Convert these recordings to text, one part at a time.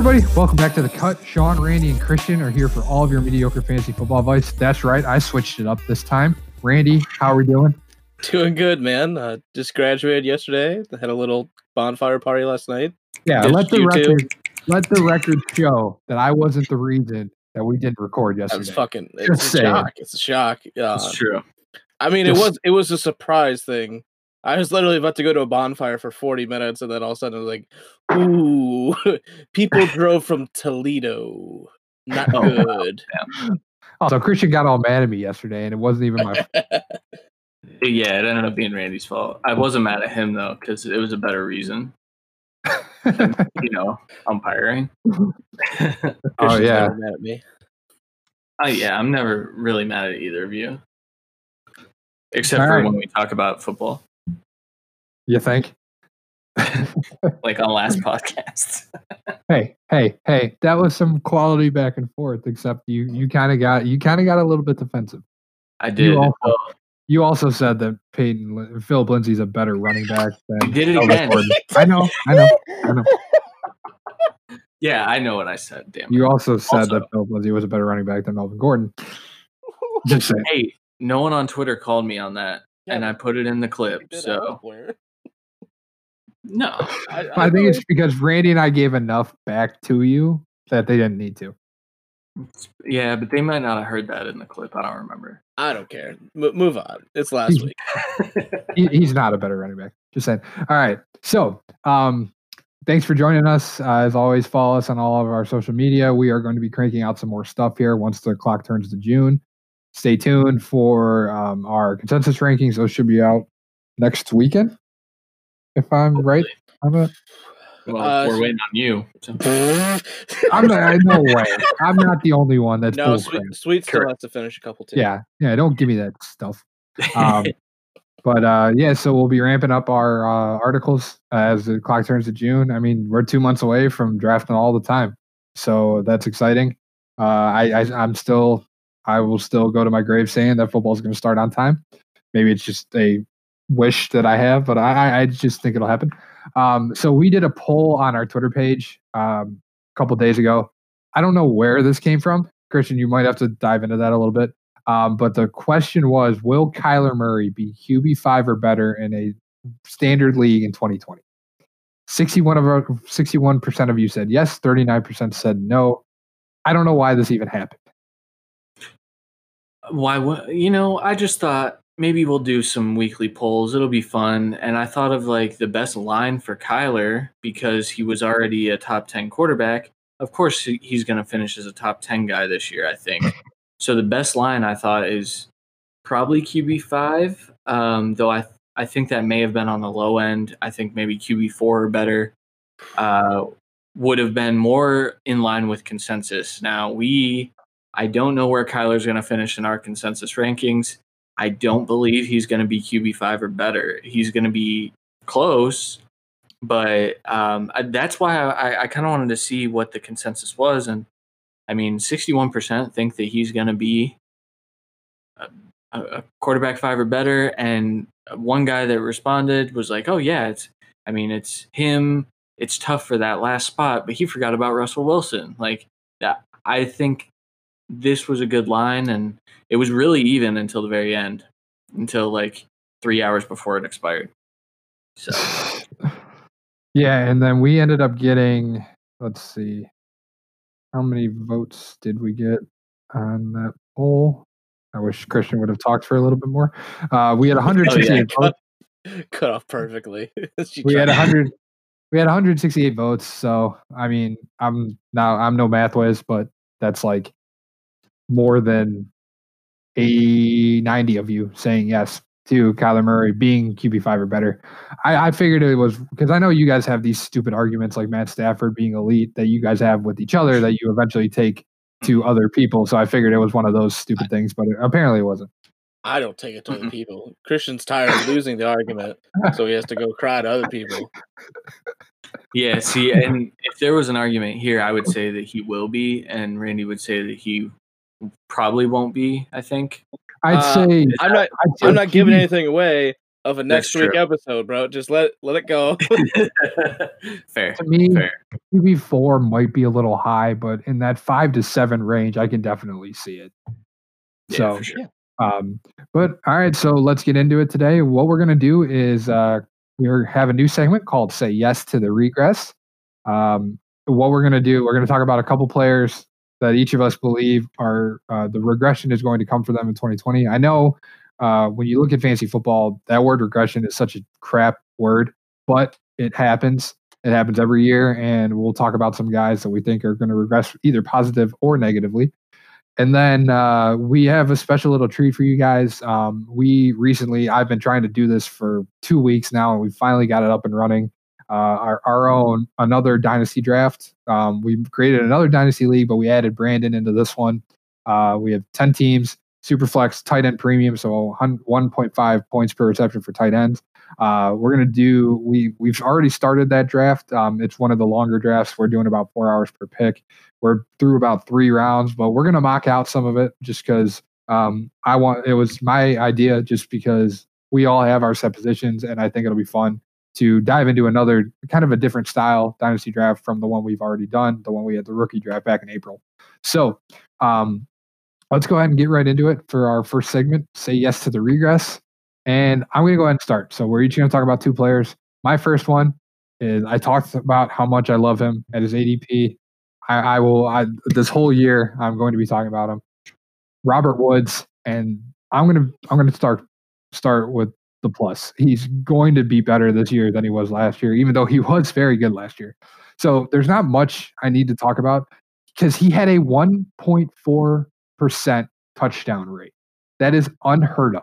What's up, everybody? Welcome back to the cut. Sean, Randy, and Christian are here for all of your mediocre fantasy football advice. That's right, I switched it up this time. Randy, how are we doing? Doing good, man. Uh, just graduated yesterday. Had a little bonfire party last night. Yeah, Just let the you two. record let the record show that I wasn't the reason that we didn't record yesterday. was fucking. It's Just a saying. shock. It's a shock. Uh, That's true. I mean, it was it was a surprise thing. I was literally about to go to a bonfire for 40 minutes, and then all of a sudden it was like, "Ooh, people drove from Toledo. Not Oh, wow. good." Also, oh, Christian got all mad at me yesterday, and it wasn't even my. Yeah, it ended up being Randy's fault. I wasn't mad at him though, because it was a better reason. You know, umpiring. oh yeah, mad at me. Oh yeah, I'm never really mad at either of you, except All for right. when we talk about football, you think? like on last podcast. Hey, hey, hey! That was some quality back and forth. Except you, you kind of got you kind of got a little bit defensive. I did. also- Well, You also said that Peyton Lin- Philip Lindsay's a better running back than You did it Melvin again. Gordon. I know, I know, I know. yeah, I know what I said. Damn. You it. also said Also- that Phil Lindsay was a better running back than Melvin Gordon. Just saying. Hey, no one on Twitter called me on that, Yeah, and I put it in the clip. So elsewhere. No, I, I think it's because Randy and I gave enough back to you that they didn't need to. yeah, but they might not have heard that in the clip. I don't remember. I don't care. M- move on. It's last He's- week. He, he's not a better running back. Just saying. All right. So, um, thanks for joining us. Uh, as always, follow us on all of our social media. We are going to be cranking out some more stuff here once the clock turns to June. Stay tuned for um, our consensus rankings. Those should be out next weekend, if I'm right. I'm a, Well, Uh, we're waiting on you. so- I'm not, no way. I'm not the only one that's no, sweet, sweet still Correct. has to finish a couple too. Yeah, yeah. Don't give me that stuff. Um, but uh, yeah, so we'll be ramping up our uh, articles as the clock turns to June. I mean, we're two months away from drafting all the time, so that's exciting. Uh, I, I I'm still I will still go to my grave saying that football's going to start on time. Maybe it's just a wish that I have, but I I- just think it'll happen. Um, so we did a poll on our Twitter page um, a couple days ago. I don't know where this came from, Christian. You might have to dive into that a little bit. Um, but the question was, will Kyler Murray be QB five or better in a standard league in 2020? 61 of our 61 percent of you said yes. 39 percent said no. I don't know why this even happened. Why? You know, I just thought maybe we'll do some weekly polls. It'll be fun. And I thought of like the best line for Kyler because he was already a top 10 quarterback. Of course, he's going to finish as a top 10 guy this year, I think. So the best line I thought is probably QB5, um, though I, I think that may have been on the low end. I think maybe QB4 or better uh, would have been more in line with consensus. Now, we I don't know where Kyler's going to finish in our consensus rankings. I don't believe he's going to be QB5 or better. He's going to be close, but um, I- that's why I, I kind of wanted to see what the consensus was. And I mean, 61% think that he's going to be a, a a quarterback five or better. And one guy that responded was like, oh, yeah, it's, I mean, it's him. It's tough for that last spot, but he forgot about Russell Wilson. Like, that, I think this was a good line and it was really even until the very end until like three hours before it expired so Yeah, and then we ended up getting. Let's see, how many votes did we get on that poll? I wish Christian would have talked for a little bit more. Uh, we had 168 cut, votes. cut off perfectly. We had tried. 100 we had 168 votes so i mean i'm now i'm no math whiz but that's like more than a 90 of you saying yes to Kyler Murray being QB5 or better. I, I figured it was because I know you guys have these stupid arguments like Matt Stafford being elite that you guys have with each other that you eventually take to mm-hmm. other people. So I figured it was one of those stupid things, but it, apparently it wasn't. I don't take it to other people. Christian's tired of losing the argument, so he has to go cry to other people. Yeah, see, and if there was an argument here, I would say that he will be, and Randy would say that he probably won't be. I think. I'd Uh, say I'm not. I'd say I'm not giving QB anything away. of a next That's week true. episode, bro. Just let let it go. Fair. To me, Fair. QB four might be a little high, but in that five to seven range, I can definitely see it. Yeah, so, sure. um, but all right, so let's get into it today. What we're gonna do is uh, we have a new segment called "Say Yes to the Regress." Um, what we're gonna do, we're gonna talk about a couple players that each of us believe are uh, the regression is going to come for them in 2020. I know uh, when you look at fantasy football, that word regression is such a crap word, but it happens. It happens every year, and we'll talk about some guys that we think are going to regress either positive or negatively. And then uh, we have a special little treat for you guys. Um, we recently, I've been trying to do this for two weeks now, and we finally got it up and running. Uh, our, our own another dynasty draft. Um, we created another dynasty league, but we added Brandon into this one. Uh, we have 10 teams, Superflex tight end premium, so 1.5 points per reception for tight ends. Uh, we're gonna do we we've already started that draft. Um, it's one of the longer drafts. We're doing about four hours per pick. We're through about three rounds, but we're gonna mock out some of it just because um, I want. It was my idea, just because we all have our set positions, and I think it'll be fun to dive into another kind of a different style dynasty draft from the one we've already done, the one we had the rookie draft back in April. So um, let's go ahead and get right into it for our first segment. Say yes to the regress. And I'm going to go ahead and start. So we're each going to talk about two players. My first one is I talked about how much I love him at his ADP. I, I will, I, this whole year, I'm going to be talking about him. Robert Woods. And I'm going to, I'm going to start, start with the plus. He's going to be better this year than he was last year, even though he was very good last year. So there's not much I need to talk about because he had a 1.4% touchdown rate. That is unheard of.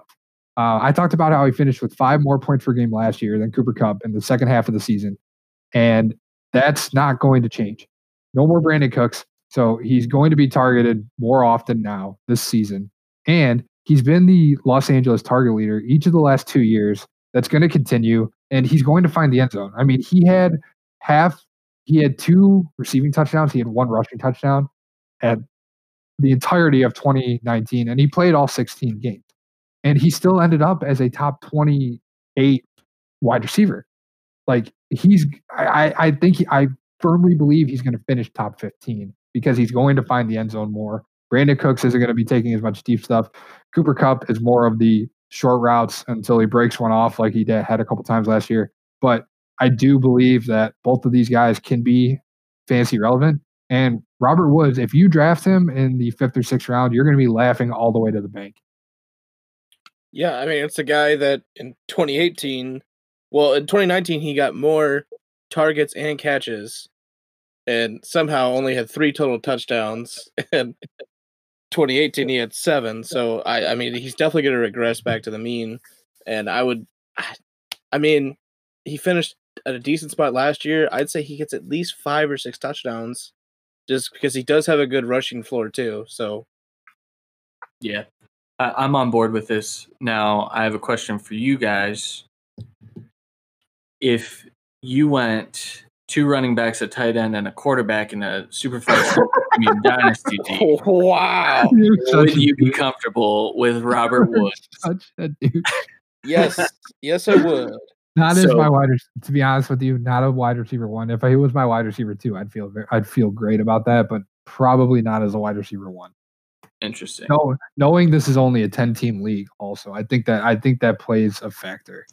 Uh, I talked about how he finished with five more points per game last year than Cooper Kupp in the second half of the season. And that's not going to change. No more Brandin Cooks. So he's going to be targeted more often now this season. And he's been the Los Angeles target leader each of the last two years. That's going to continue. And he's going to find the end zone. I mean, he had half, he had two receiving touchdowns, he had one rushing touchdown at the entirety of 2019. And he played all 16 games and he still ended up as a top 28 wide receiver. Like he's, I, I think he, I firmly believe he's going to finish top 15 because he's going to find the end zone more. Brandin Cooks isn't going to be taking as much deep stuff. Cooper Kupp is more of the short routes until he breaks one off, like he did, had a couple times last year. But I do believe that both of these guys can be fantasy relevant. And Robert Woods, if you draft him in the fifth or sixth round, you're going to be laughing all the way to the bank. Yeah, I mean, it's a guy that in 2018, well, in 2019, he got more targets and catches and somehow only had three total touchdowns. And 2018, he had seven. So, I, I mean, he's definitely going to regress back to the mean. And I would, I mean, he finished at a decent spot last year. I'd say he gets at least five or six touchdowns just because he does have a good rushing floor, too. So, Yeah. I, I'm on board with this. Now, I have a question for you guys. If you went two running backs, a tight end, and a quarterback in a superflex I mean, dynasty team, wow. Would you be comfortable with Robert Woods? Such a dude. Yes, yes, I would. Not as my wide. rec- To be honest with you, not a wide receiver one. If he was my wide receiver two, I'd feel I'd feel great about that. But probably not as a wide receiver one. Interesting. No, knowing this is only a ten team league, also, I think that I think that plays a factor.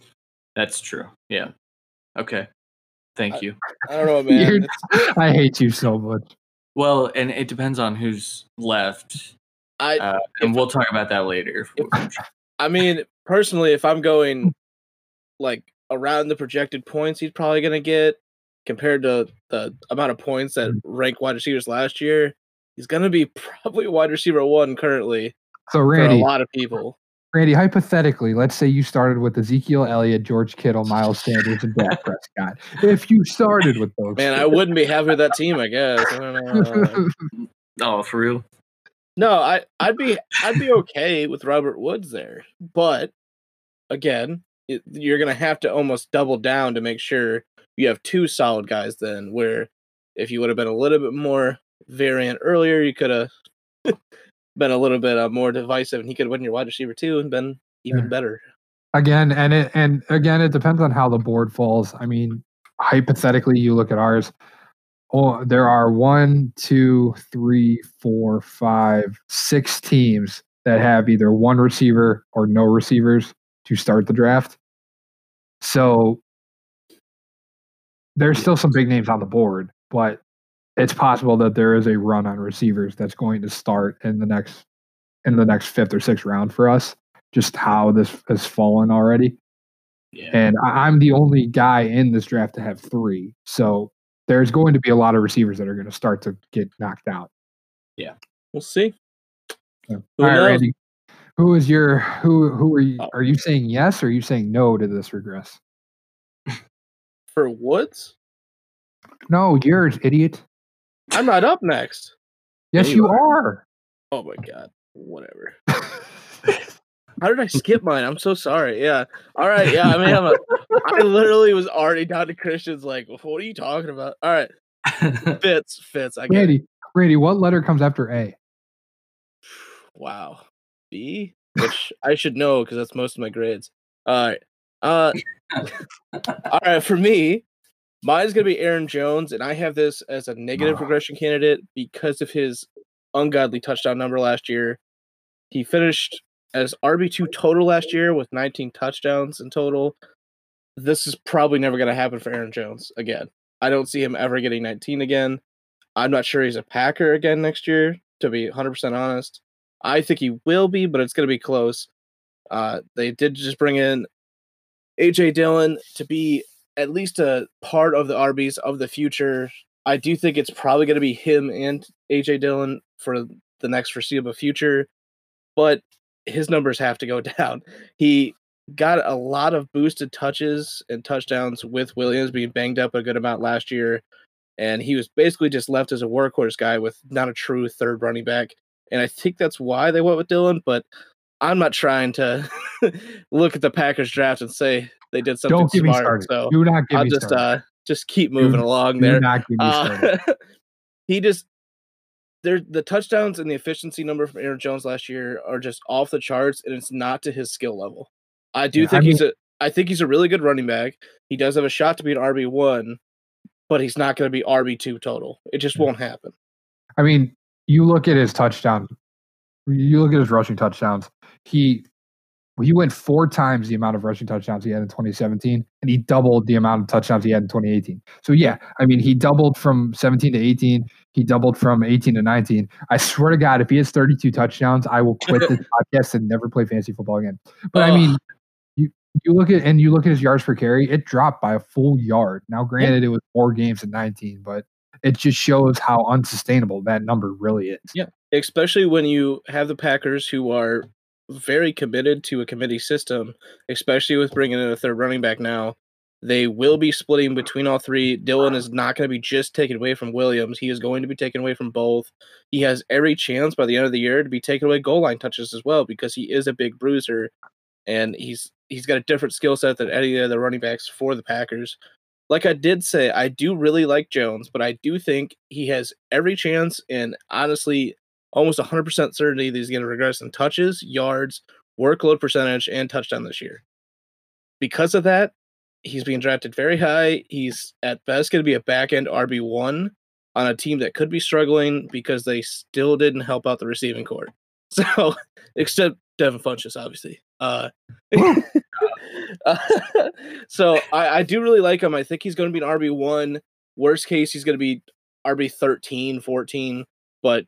That's true. Yeah. Okay. Thank you. I don't know, man. I hate you so much. Well, and it depends on who's left, I uh, and we'll talk about that later. I mean, personally, if I'm going like around the projected points he's probably gonna get compared to the amount of points that rank wide receivers last year, he's gonna be probably wide receiver one currently So for a lot of people. Randy, hypothetically, let's say you started with Ezekiel Elliott, George Kittle, Miles Sanders, and Dak Prescott. If you started with those, Man, I wouldn't be happy with that team. I guess. I oh, for real? No, I I'd be I'd be okay with Robert Woods there, but again, it, you're gonna have to almost double down to make sure you have two solid guys. Then, where if you would have been a little bit more variant earlier, you could have been a little bit uh, more divisive, and he could win your wide receiver too and been even Yeah. better. again, and it and again, it depends on how the board falls. I mean, hypothetically, you look at ours. Oh, there are one, two, three, four, five, six teams that have either one receiver or no receivers to start the draft. So there's still some big names on the board, but it's possible that there is a run on receivers that's going to start in the next in the next fifth or sixth round for us. Just how this has fallen already. Yeah. And I'm the only guy in this draft to have three. So there's going to be a lot of receivers that are going to start to get knocked out. Yeah. We'll see. So, all right? Randy. Who is your who who are you Oh. are you saying yes or are you saying no to this regress? For Woods, No, yours, idiot. I'm not up next. Yes, you are. Oh my god. Whatever. How did I skip mine? I'm so sorry. Yeah. All right. Yeah. I mean, I'm a, I literally was already down to Christians. Like, what are you talking about? All right. Fits. Fits. I get it. Randy, what letter comes after A? Wow. B, which I should know because that's most of my grades. All right. Uh, all right. For me, mine's gonna be Aaron Jones, and I have this as a negative Ah. regression candidate because of his ungodly touchdown number last year. He finished as RB two total last year with 19 touchdowns in total. This is probably never gonna happen for Aaron Jones again. I don't see him ever getting 19 again. I'm not sure he's a Packer again next year. To be 100% honest. I think he will be, but it's going to be close. Uh, they did just bring in AJ Dillon to be at least a part of the RBs of the future. I do think it's probably going to be him and AJ Dillon for the next foreseeable future, but his numbers have to go down. He got a lot of boosted touches and touchdowns with Williams being banged up a good amount last year. And he was basically just left as a workhorse guy with not a true third running back and I think that's why they went with Dillon. But I'm not trying to look at the Packers draft and say they did something Don't get me smart. started. So Do not get I'll me just started. uh just keep moving Do- along Do there. not get me started. Uh, he just there the touchdowns and the efficiency number from Aaron Jones last year are just off the charts, and it's not to his skill level. I do Yeah, I think he's a I think he's a really good running back. He does have a shot to be an RB one, but he's not going to be RB two total. It just Yeah. won't happen. I mean, you look at his touchdown. You look at his rushing touchdowns. He he went four times the amount of rushing touchdowns he had in 2017, and he doubled the amount of touchdowns he had in 2018. So yeah, I mean, he doubled from 17 to 18. He doubled from 18 to 19. I swear to God, if he has 32 touchdowns, I will quit this podcast and never play fantasy football again. But I mean, you you look at and you look at his yards per carry, it dropped by a full yard. Now, granted, it was four games in 19, but it just shows how unsustainable that number really is. Yeah. especially when you have the Packers who are very committed to a committee system, especially with bringing in a third running back now. They will be splitting between all three. Dillon is not going to be just taken away from Williams. He is going to be taken away from both. He has every chance by the end of the year to be taken away goal line touches as well because he is a big bruiser and he's he's got a different skill set than any of the running backs for the Packers. Like I did say, I do really like Jones, but I do think he has every chance and honestly almost 100% certainty that he's going to regress in touches, yards, workload percentage, and touchdown this year. Because of that, he's being drafted very high. He's at best going to be a back end RB1 on a team that could be struggling because they still didn't help out the receiving court. So, except Devin Funchess, obviously. Uh, uh, so, I, I do really like him. I think he's going to be an RB1. Worst case, he's going to be RB 13, 14. But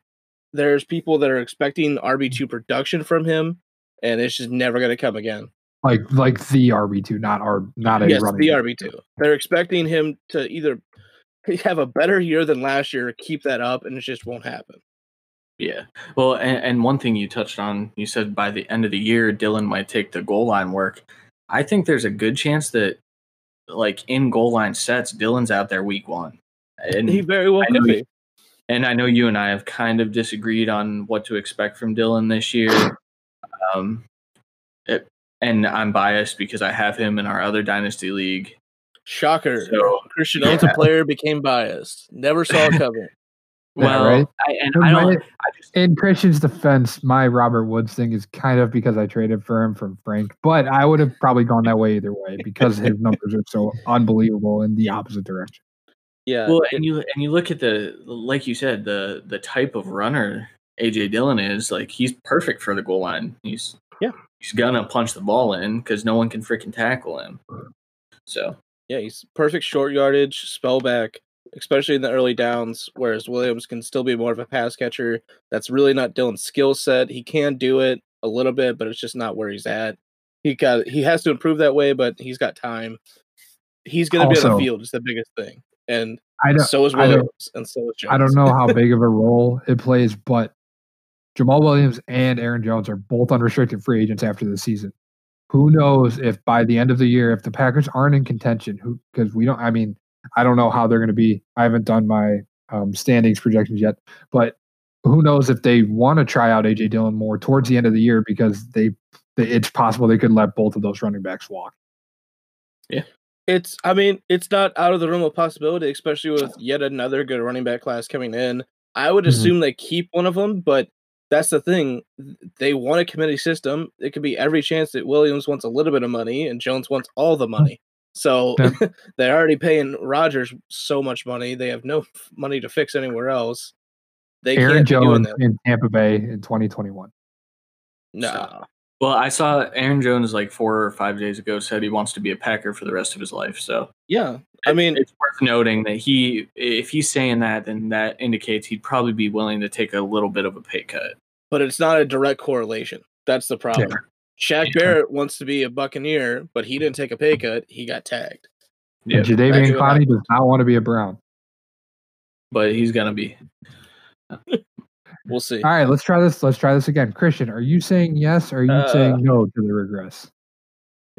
there's people that are expecting RB2 mm-hmm. production from him, and it's just never going to come again. Like like the RB two, not our not a yes, running. the. RB2. They're expecting him to either have a better year than last year, or keep that up, and it just won't happen. Yeah. Well, and, and one thing you touched on, you said by the end of the year, Dillon might take the goal line work. I think there's a good chance that, like in goal line sets, Dillon's out there week one. And He very well could be. And I know you and I have kind of disagreed on what to expect from Dillon this year. Um, it, and I'm biased because I have him in our other dynasty league. Shocker. So Christian owns a player, became biased. Never saw a coming. well, right? I, and I don't. my- I just In Christian's defense, my Robert Woods thing is kind of because I traded for him from Frank, but I would have probably gone that way either way because his numbers are so unbelievable in the opposite direction. Yeah. well, and you and you look at the like you said the the type of runner AJ Dillon is like he's perfect for the goal line. He's Yeah. he's gonna punch the ball in because no one can freaking tackle him. So Yeah, he's perfect short yardage, spell back, especially in the early downs, whereas Williams can still be more of a pass catcher. That's really not Dillon's skill set. He can do it a little bit, but it's just not where he's at. He got he has to improve that way, but he's got time. He's gonna be on the field is the biggest thing. And I don't, so is I don't- Williams and so is Jones. I don't know how big of a role it plays, but Jamaal Williams and Aaron Jones are both unrestricted free agents after the season. Who knows if by the end of the year, if the Packers aren't in contention, who because we don't. I mean, I don't know how they're going to be. I haven't done my um, standings projections yet, but who knows if they want to try out AJ Dillon more towards the end of the year because they, they it's possible they could let both of those running backs walk. It's I mean, it's not out of the realm of possibility, especially with yet another good running back class coming in. I would Mhm. assume they keep one of them, but that's the thing. They want a committee system. It could be every chance that Williams wants a little bit of money and Jones wants all the money. So Yeah. they're already paying Rodgers so much money. They have no f- money to fix anywhere else. They Aaron Jones in Tampa Bay in 2021. No. Well, I saw Aaron Jones like four or five days ago said he wants to be a Packer for the rest of his life. So Yeah. I mean, it's worth noting that he if he's saying that, then that indicates he'd probably be willing to take a little bit of a pay cut. but it's not a direct correlation. That's the problem. Shaq Yeah. Barrett wants to be a Buccaneer, but he didn't take a pay cut. He got tagged. Yeah, And Jadeveon Actually, what Clowney does not want to be a Brown. but he's gonna be. We'll see. All right, let's try this. Let's try this again. Christian, are you saying yes or are you Uh, saying no to the regress?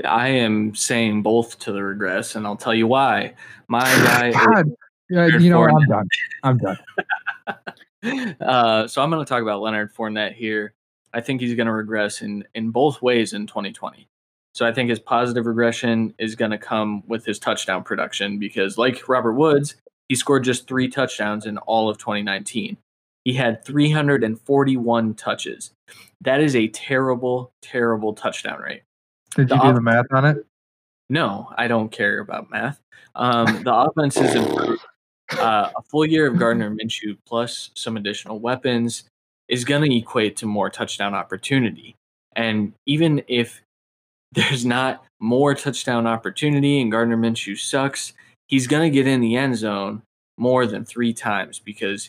I am saying both to the regress, and I'll tell you why. My guy. God, you know what? I'm done. I'm done. uh, so I'm going to talk about Leonard Fournette here. I think he's going to regress in in both ways in 2020. So I think his positive regression is going to come with his touchdown production because, like Robert Woods, he scored just three touchdowns in all of 2019. He had 341 touches. That is a terrible, terrible touchdown rate. Did The you do off- the math on it? No, I don't care about math. Um, the offense is improved. Uh, a full year of Gardner Minshew plus some additional weapons is going to equate to more touchdown opportunity. And even if there's not more touchdown opportunity and Gardner Minshew sucks, he's going to get in the end zone more than three times because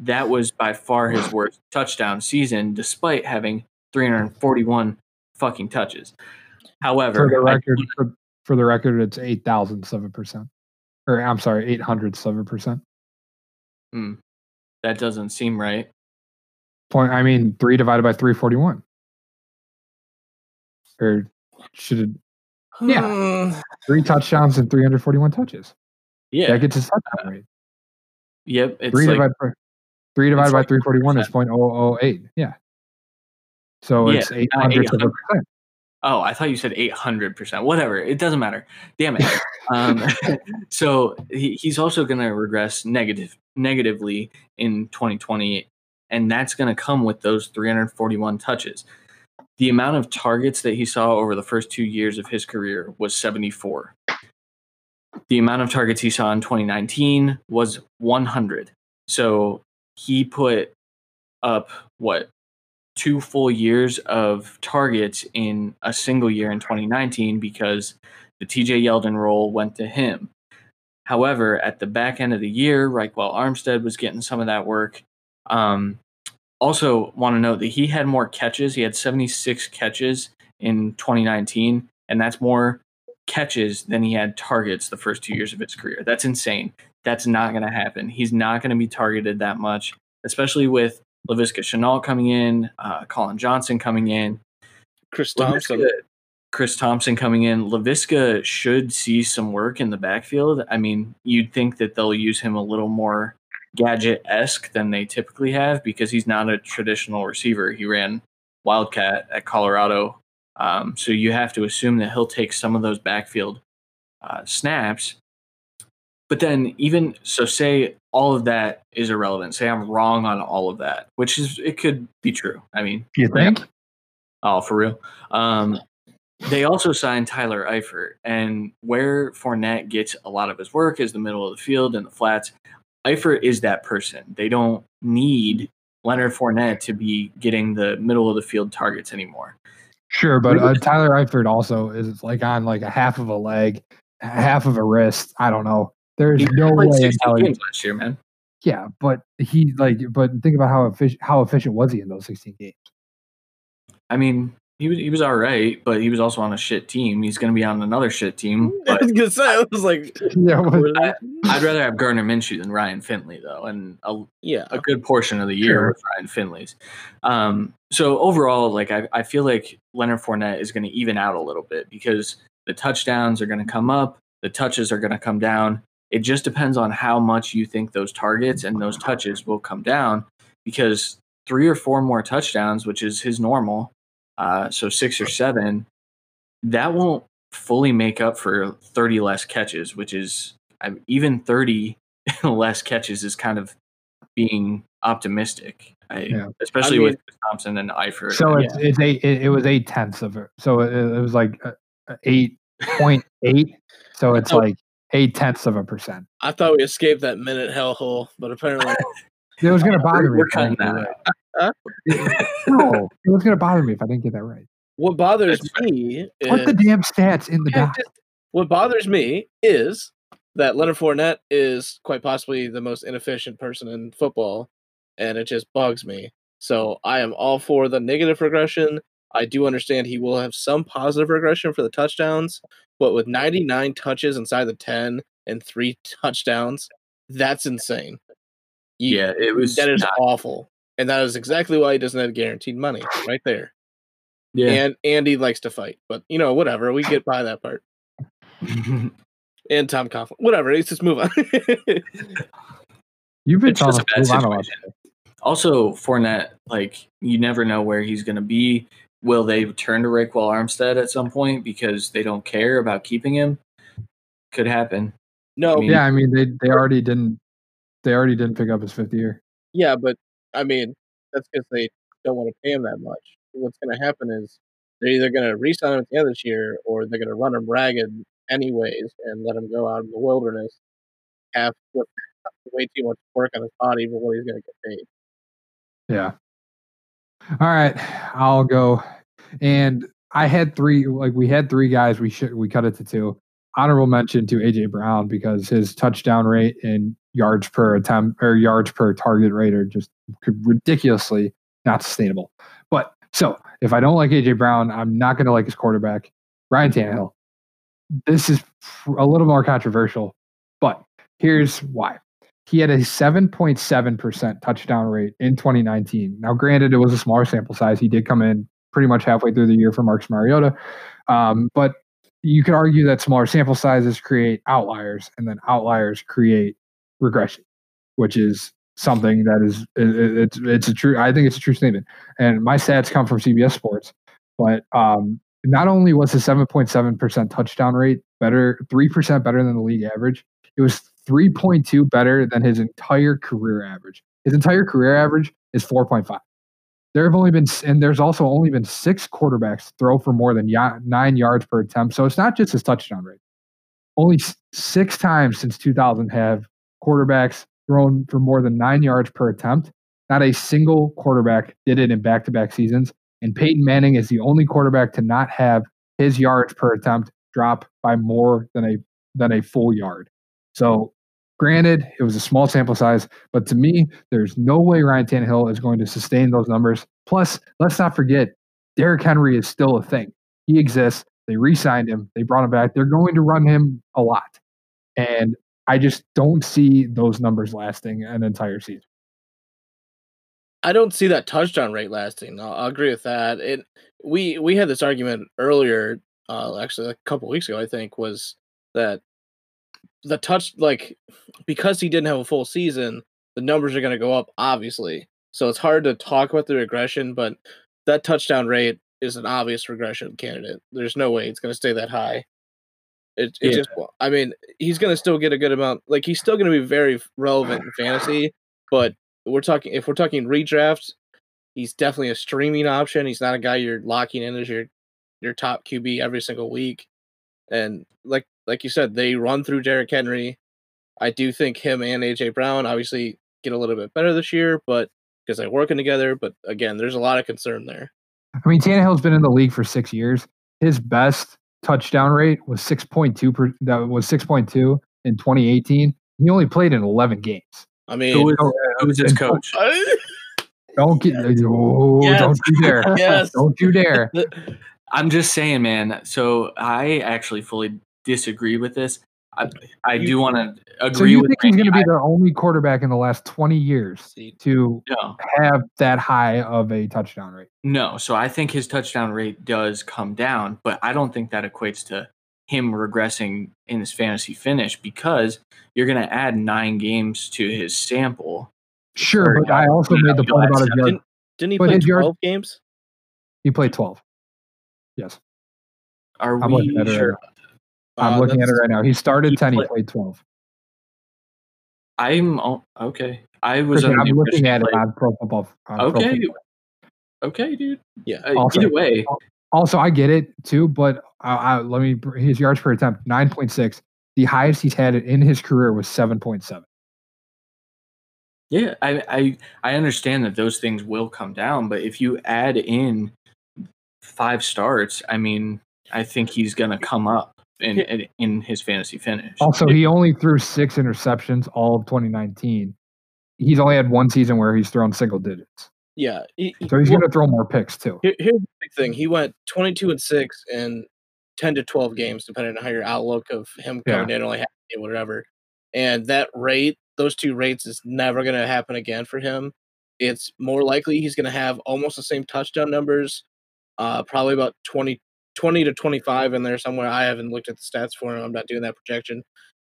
that was by far his worst touchdown season, despite having 341 fucking touches. However, For the I- record, for, for the record, it's eight thousand seven percent. Or I'm sorry, eight hundred seven percent. Hmm. That doesn't seem right. Point. I mean, three divided by three forty one. Or should it Yeah. three touchdowns and three hundred forty one touches? Yeah. That gets his touchdown rate. yep. It's Three like, divided by three divided by like forty one is point oh oh eight. Yeah. So Yeah, it's eight hundredths of a 800. percent. oh, I thought you said 800%. Whatever. It doesn't matter. Damn it. um, so he, he's also going to regress negative negatively in 2020. And that's going to come with those 341 touches. The amount of targets that he saw over the first two years of his career was 74. The amount of targets he saw in 2019 was 100. So he put up what two full years of targets in a single year in 2019 because the TJ Yeldon role went to him. However, at the back end of the year, Ryquell Armstead was getting some of that work. Um, also, want to note that he had more catches. He had 76 catches in 2019, and that's more catches than he had targets the first two years of his career. That's insane. That's not going to happen. He's not going to be targeted that much, especially with Laviska Shenault coming in, uh, Collin Johnson coming in, Chris Thompson. Laviska- Chris Thompson coming in. Laviska should see some work in the backfield. I mean, you'd think that they'll use him a little more gadget esque than they typically have because he's not a traditional receiver. He ran Wildcat at Colorado. Um, so you have to assume that he'll take some of those backfield uh, snaps. But then even so, say all of that is irrelevant. Say I'm wrong on all of that, which is it could be true. I mean, You think? Oh, for real. Um, they also signed Tyler Eifert, and where Fournette gets a lot of his work is the middle of the field and the flats. Eifert is that person. They don't need Leonard Fournette to be getting the middle of the field targets anymore. Sure, but uh, Tyler Eifert also is like on like a half of a leg, half of a wrist. I don't know. There's He no played way. in 16 hell he- games last year, man. Yeah, but he like, but think about how efficient how efficient was he in those 16 games? I mean, he was he was all right, but he was also on a shit team. He's going to be on another shit team. I But was gonna say, I was like, Yeah, well, I- I'd rather have Gardner Minshew than Ryan Finley, though, and a, yeah, a good portion of the year Sure. with Ryan Finley's. Um, so overall, like I, I feel like Leonard Fournette is going to even out a little bit because the touchdowns are going to come up, the touches are going to come down. It just depends on how much you think those targets and those touches will come down because three or four more touchdowns, which is his normal, uh, so six or seven, that won't fully make up for 30 less catches, which is I, even 30 less catches is kind of being optimistic. I, Yeah. especially I with Thompson and Eifert. so it's it's eight. It, it was eight tenths of it. So it, it was like uh, eight point eight. So it's like eight tenths of a percent. I thought we escaped that minute hellhole, but apparently, It was gonna bother me. we're if I didn't cutting get that it right. No, it was gonna bother me if I didn't get that right. what bothers That's me Put is the damn stats in the Yeah, doc. what bothers me is that Leonard Fournette is quite possibly the most inefficient person in football, and it just bugs me. So I am all for the negative regression. I do understand he will have some positive regression for the touchdowns, but with 99 touches inside the 10 and three touchdowns, that's insane. You- yeah, it was that is not- awful, and that is exactly why he doesn't have guaranteed money right there. yeah. And Andy likes to fight, but you know whatever, we get by that part. and Tom Coughlin. Whatever. Let's just move on. You've been It's telling just a bad move on a lot. situation. also, Fournette, like you never know where he's going to be. Will they turn to Ryquell Armstead at some point because they don't care about keeping him? Could happen. no, I mean- Yeah, I mean they they already didn't they already didn't pick up his fifth year. yeah, but I mean that's because they don't want to pay him that much. What's going to happen is they're either going to re-sign him at the end of this year, or they're going to run him ragged anyways and let him go out in the wilderness, have with way too much work on his body for what he's going to get paid. Yeah. All right, I'll go. Mm-hmm. And I had three like we had three guys. We should we cut it to two. Honorable mention to AJ Brown because his touchdown rate and yards per attempt or yards per target rate are just ridiculously not sustainable. But so if I don't like AJ Brown, I'm not going to like his quarterback, Ryan Tannehill. This is a little more controversial, but here's why. He had a 7.7% touchdown rate in 2019. Now, granted, it was a smaller sample size. He did come in pretty much halfway through the year for Marcus Mariota. Um, but you could argue that smaller sample sizes create outliers, and then outliers create regression, which is something that is it, it- it's it's a true. I think it's a true statement. And my stats come from CBS Sports, but um, not only was his 7.7% touchdown rate better, three percent better than the league average, it was 3.2 better than his entire career average. His entire career average is 4.5. There have only been, and there's also only been six quarterbacks throw for more than ya- nine yards per attempt. So it's not just his touchdown rate. Only six times since 2000 have quarterbacks thrown for more than nine yards per attempt. Not a single quarterback did it in back to back seasons. And Peyton Manning is the only quarterback to not have his yards per attempt drop by more than a than a full yard. So granted, it was a small sample size, but to me, there's no way Ryan Tannehill is going to sustain those numbers. Plus, let's not forget, Derrick Henry is still a thing. He exists. They re-signed him. They brought him back. They're going to run him a lot. And I just don't see those numbers lasting an entire season. I don't see that touchdown rate lasting. I'll, I'll agree with that. It we we had this argument earlier, uh, actually a couple weeks ago, I think, was that the touch like because he didn't have a full season, the numbers are going to go up, obviously. So it's hard to talk about the regression, but that touchdown rate is an obvious regression candidate. There's no way it's going to stay that high. It, it Yeah. just, I mean, he's going to still get a good amount. Like he's still going to be very relevant in fantasy, but we're talking if we're talking redraft, he's definitely a streaming option. He's not a guy you're locking in as your your top QB every single week. And like like you said, they run through Derrick Henry. I do think him and AJ Brown obviously get a little bit better this year, but because they're working together. But again, there's a lot of concern there. I mean, Tannehill's been in the league for six years. His best touchdown rate was six point two. Per, that was six point two in 2018. He only played in 11 games. I mean, Who was, Oh, was his coach? Don't get. Oh, Yes. Don't you dare! Yes. Don't you dare! I'm just saying, man. So I actually fully disagree with this. I, I You- do want to agree So agree you with think he's going to be the only quarterback in the last 20 years to no, have that high of a touchdown rate? no. So I think his touchdown rate does come down, but I don't think that equates to him regressing in his fantasy finish because you're going to add nine games to his sample. Sure, but I also made the point about his yard. Didn't he But play his yard- 12 games? He played 12. Yes, Are I'm we looking at sure? Right. I'm Uh, looking at it right now. He started He 10. He played- played 12. I'm oh, okay. I was. Christian, I'm looking at he it played- on Pro Football. on Pro Okay. Football. Okay, dude. Yeah. Also- either way, Also, I get it too, but I, I, let me. His yards per attempt 9.6. The highest he's had it in his career was 7.7. Yeah, I, I I understand that those things will come down, but if you add in five starts, I mean, I think he's gonna come up in in, in his fantasy finish. Also, he only threw six interceptions all of 2019. He's only had one season where he's thrown single digits. Yeah. he- he- So he's well, going to throw more picks too. Here, here's the big thing. He went 22 and 6 in 10 to 12 games, depending on how your outlook of him Yeah. coming in only half a whatever. And that rate, those two rates, is never going to happen again for him. It's more likely he's going to have almost the same touchdown numbers, uh, probably about 20, 20 to 25 in there somewhere. I haven't looked at the stats for him. I'm not doing that projection.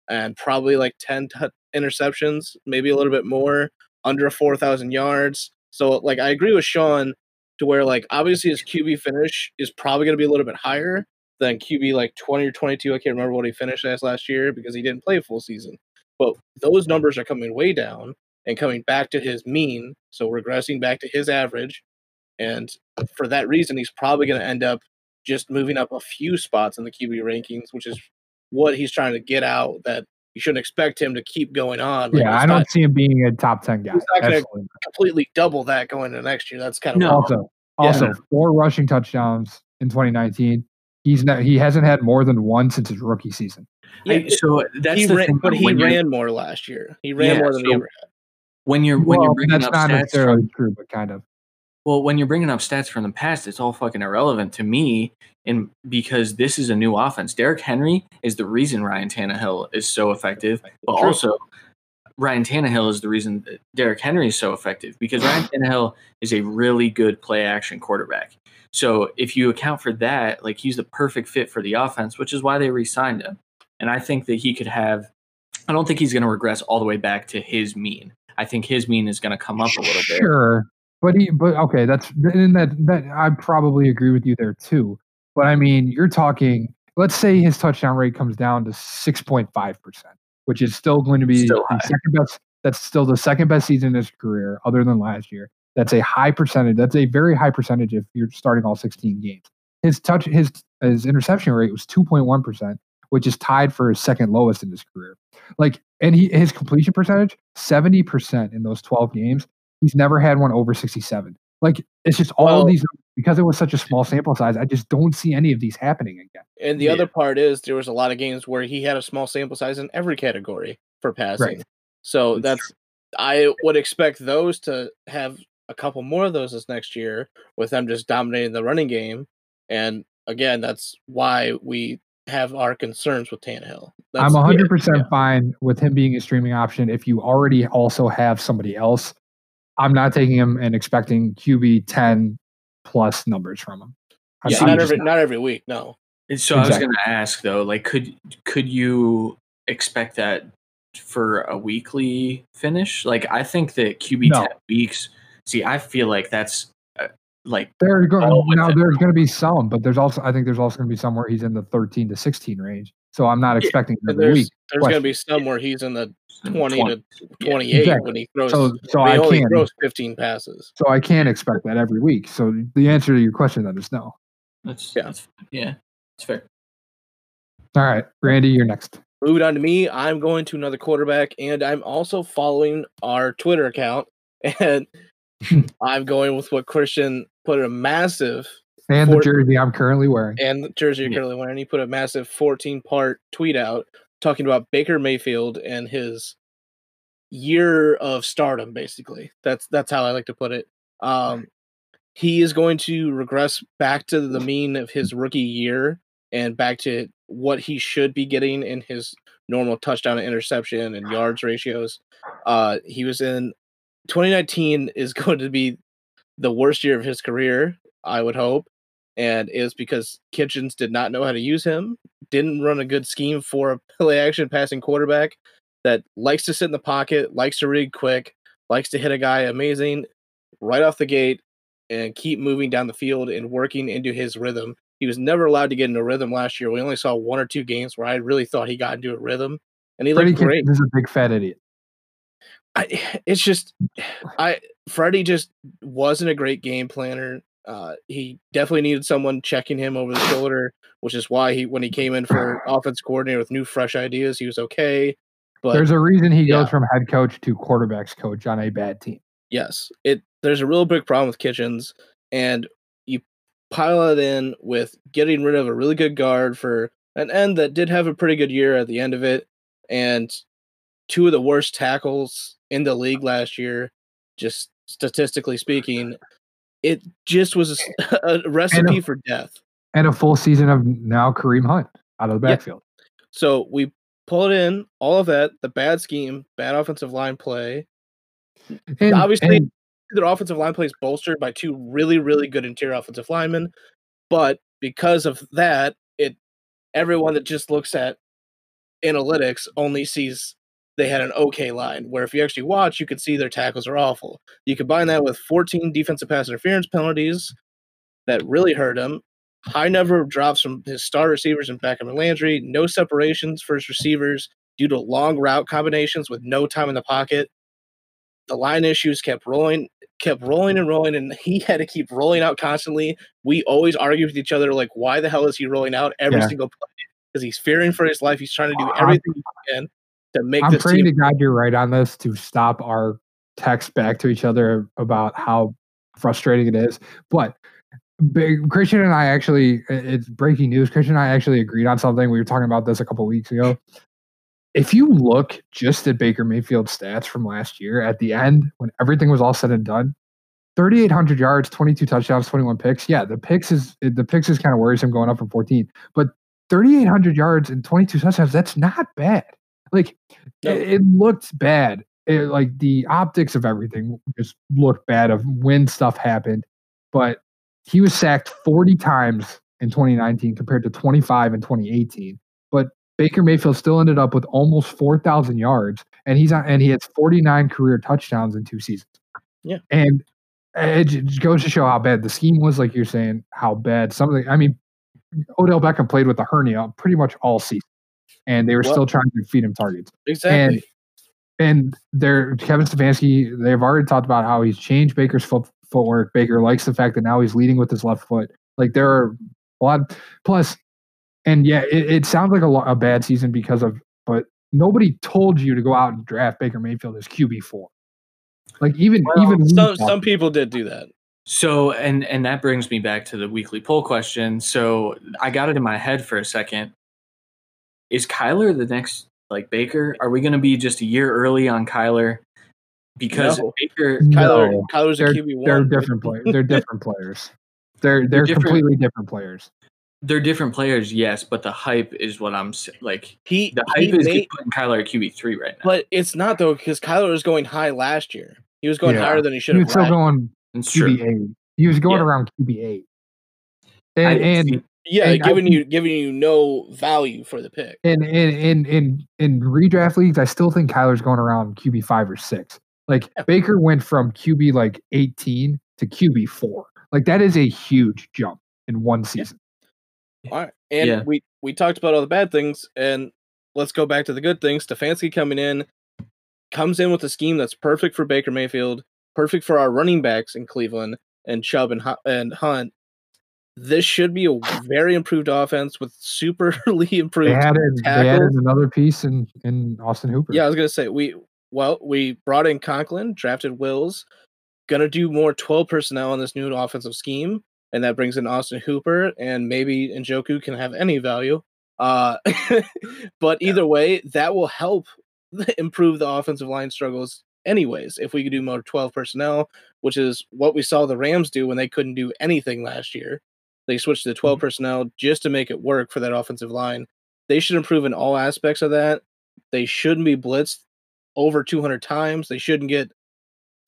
And probably like 10 t- interceptions, maybe a little bit more, under 4,000 yards. So, like, I agree with Sean to where like obviously his QB finish is probably going to be a little bit higher than QB like 20 or 22. I can't remember what he finished as last year because he didn't play a full season. But those numbers are coming way down and coming back to his mean, so regressing back to his average. And for that reason, he's probably going to end up just moving up a few spots in the QB rankings, which is what he's trying to get out. That you shouldn't expect him to keep going on. Like, Yeah, I don't see him being a top 10 guy. He's not gonna- completely double that going into next year. That's kind of No. Also, also four rushing touchdowns in 2019. He's not, he hasn't had more than one since his rookie season. yeah, I- so that's he the ran, thing. but he ran more last year. He ran Yeah, more than he ever had. when you're when you're well, bringing that's up not stats necessarily from true, but kind of. Well, when you're bringing up stats from the past, it's all fucking irrelevant to me, and because this is a new offense. Derrick Henry is the reason Ryan Tannehill is so effective, but True. also Ryan Tannehill is the reason that Derrick Henry is so effective because Ryan Tannehill is a really good play action quarterback. So if you account for that, like he's the perfect fit for the offense, which is why they re-signed him. And I think that he could have. I don't think he's going to regress all the way back to his mean. I think his mean is going to come up a little bit. Sure, but he, but okay, that's and that that I probably agree with you there too. But I mean, you're talking. Let's say his touchdown rate comes down to six point five percent, which is still going to be the second best. That's still the second best season in his career, other than last year. That's a high percentage. That's a very high percentage if you're starting all 16 games. His touch, his his interception rate was 2.1 percent, which is tied for his second lowest in his career. Like, and he his completion percentage 70 percent in those 12 games. He's never had one over 67. Like, it's just all Well- of these because it was such a small sample size. I just don't see any of these happening again. And the Yeah. other part is there was a lot of games where he had a small sample size in every category for passing. Right. So That's that's I would expect those to have a couple more of those this next year with them just dominating the running game. And again, that's why we have our concerns with Tannehill. That's, I'm 100 percent yeah. fine with him being a streaming option if you already also have somebody else. I'm not taking him and expecting QB 10 plus numbers from him. I'm- Yeah, I'm not every not. not every week. No. And So I was going to ask though, like, could could you expect that for a weekly finish? Like, I think that QB No. ten weeks. See, I feel like that's uh, like There go, now there's going to be some, but there's also I think there's also going to be some where he's in the 13 to 16 range. So I'm not expecting it And every week. There's gonna be some where he's in the 20 20. to Yeah. 28 Exactly. when he throws. So so he I only can't throws 15 passes. so I can't expect that every week. So the answer to your question then is no. That's Yeah. that's yeah, it's fair. All right, Randy, you're next. Moving on to me, I'm going to another quarterback, and I'm also following our Twitter account, and I'm going with what Christian put a massive And the jersey I'm currently wearing. and the jersey you're Yeah. currently wearing. He put a massive 14 part tweet out talking about Baker Mayfield and his year of stardom. Basically, that's that's how I like to put it. Um, he is going to regress back to the mean of his rookie year and back to what he should be getting in his normal touchdown to interception and yards ratios. Uh, he was in 2019 is going to be the worst year of his career, I would hope and it was because Kitchens did not know how to use him, didn't run a good scheme for a play action passing quarterback that likes to sit in the pocket, likes to read quick, likes to hit a guy amazing right off the gate and keep moving down the field and working into his rhythm. He was never allowed to get into rhythm last year. We only saw one or two games where I really thought he got into a rhythm and he Freddie looked great. Kitchens is a big fat idiot. I, it's just I Freddie just wasn't a great game planner. Uh, he definitely needed someone checking him over the shoulder, which is why he when he came in for offense coordinator with new fresh ideas, he was okay. But There's a reason he yeah. goes from head coach to quarterbacks coach on a bad team. yes, it there's a real big problem with Kitchens, and you pile it in with getting rid of a really good guard for an end that did have a pretty good year at the end of it, and two of the worst tackles in the league last year, just statistically speaking. It just was a recipe for death. And a full season of now Kareem Hunt out of the Yeah. backfield. So we pull it in, all of that, the bad scheme, bad offensive line play. And, Obviously, and Their offensive line play is bolstered by two really, really good interior offensive linemen. But because of that, it everyone that just looks at analytics only sees they had an okay line. Where if you actually watch, you could see their tackles are awful. You combine that with 14 defensive pass interference penalties that really hurt him. High number of drops from his star receivers in Beckham and Landry. No separations for his receivers due to long route combinations with no time in the pocket. The line issues kept rolling, kept rolling and rolling, and he had to keep rolling out constantly. We always argue with each other, like, why the hell is he rolling out every Yeah. single play? Because he's fearing for his life. He's trying to do everything he can to make I'm this praying team. to God you're right on this to stop our texts back to each other about how frustrating it is. But big, Christian and I actually, it's breaking news. Christian and I actually agreed on something. We were talking about this a couple weeks ago. If you look just at Baker Mayfield's stats from last year at the end, when everything was all said and done, 3,800 yards, 22 touchdowns, 21 picks. Yeah, the picks is the picks is kind of worrisome going up from 14, but 3,800 yards and 22 touchdowns. That's not bad. Like No. it, it looked bad. It, like the optics of everything just looked bad of when stuff happened. But he was sacked 40 times in 2019 compared to 25 in 2018. But Baker Mayfield still ended up with almost 4,000 yards, and he's on, and he has 49 career touchdowns in two seasons. Yeah. and eh, it goes to show how bad the scheme was. Like you're saying, how bad some of the. I mean, Odell Beckham played with a hernia pretty much all season, and they were Well- still trying to feed him targets Exactly. and they're Kevin Stefanski. They've already talked about how he's changed Baker's foot, footwork. Baker likes the fact that now he's leading with his left foot. Like there are a lot. Plus, and yeah, it, it sounds like a, lo- a bad season because of, but nobody told you to go out and draft Baker Mayfield as QB four. Like even Well, even some some people did do that. So and and that brings me back to the weekly poll question. So I got it in my head for a second. Is Kyler the next like Baker? Are we going to be just a year early on Kyler? Because No. Baker, Kyler, No. Kyler's they're, QB one. they're different players. They're different players. They're they're different- completely different players. they're different players, yes, but the hype is what I'm s- like. He The he hype is made, putting Kyler at QB three right now. but it's not though because Kyler was going high last year. He was going Yeah. higher than he should He have. was still going QB eight. He was going Yeah. around QB eight. And, and see- Yeah, and giving think- you giving you no value for the pick. in in in in in redraft leagues, I still think Kyler's going around QB five or six. Like Yeah. Baker went from QB like eighteen to QB four. Like that is a huge jump in one season. All right. And Yeah. we we talked about all the bad things, and let's go back to the good things. Stefanski coming in, comes in with a scheme that's perfect for Baker Mayfield, perfect for our running backs in Cleveland and Chubb and and Hunt. This should be a very improved offense with superly They improved. added they added another piece in in Austin Hooper. Yeah, I was gonna say we well we brought in Conklin, drafted Wills, gonna do more twelve personnel in this new offensive scheme, and that brings in Austin Hooper, and maybe Njoku can have any value. Uh, but either way, that will help improve the offensive line struggles. Anyways, if we could do more twelve personnel, which is what we saw the Rams do when they couldn't do anything last year, they switched to 12 personnel just to make it work for that offensive line. They should improve in all aspects of that. They shouldn't be blitzed over 200 times. They shouldn't get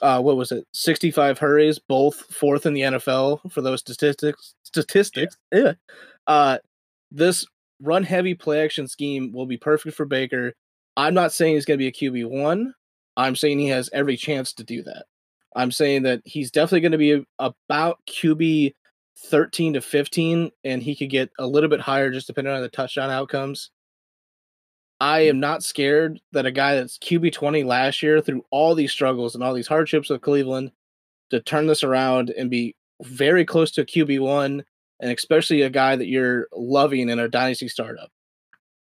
uh what was it? 65 hurries, both fourth in the NFL for those statistics statistics. Yeah. Uh this run heavy play action scheme will be perfect for Baker. I'm not saying he's going to be a QB1. I'm saying he has every chance to do that. I'm saying that he's definitely going to be about QB 13 to 15 and he could get a little bit higher just depending on the touchdown outcomes. I am not scared that a guy that's QB 20 last year through all these struggles and all these hardships of Cleveland to turn this around and be very close to QB 1 and especially a guy that you're loving in a dynasty startup.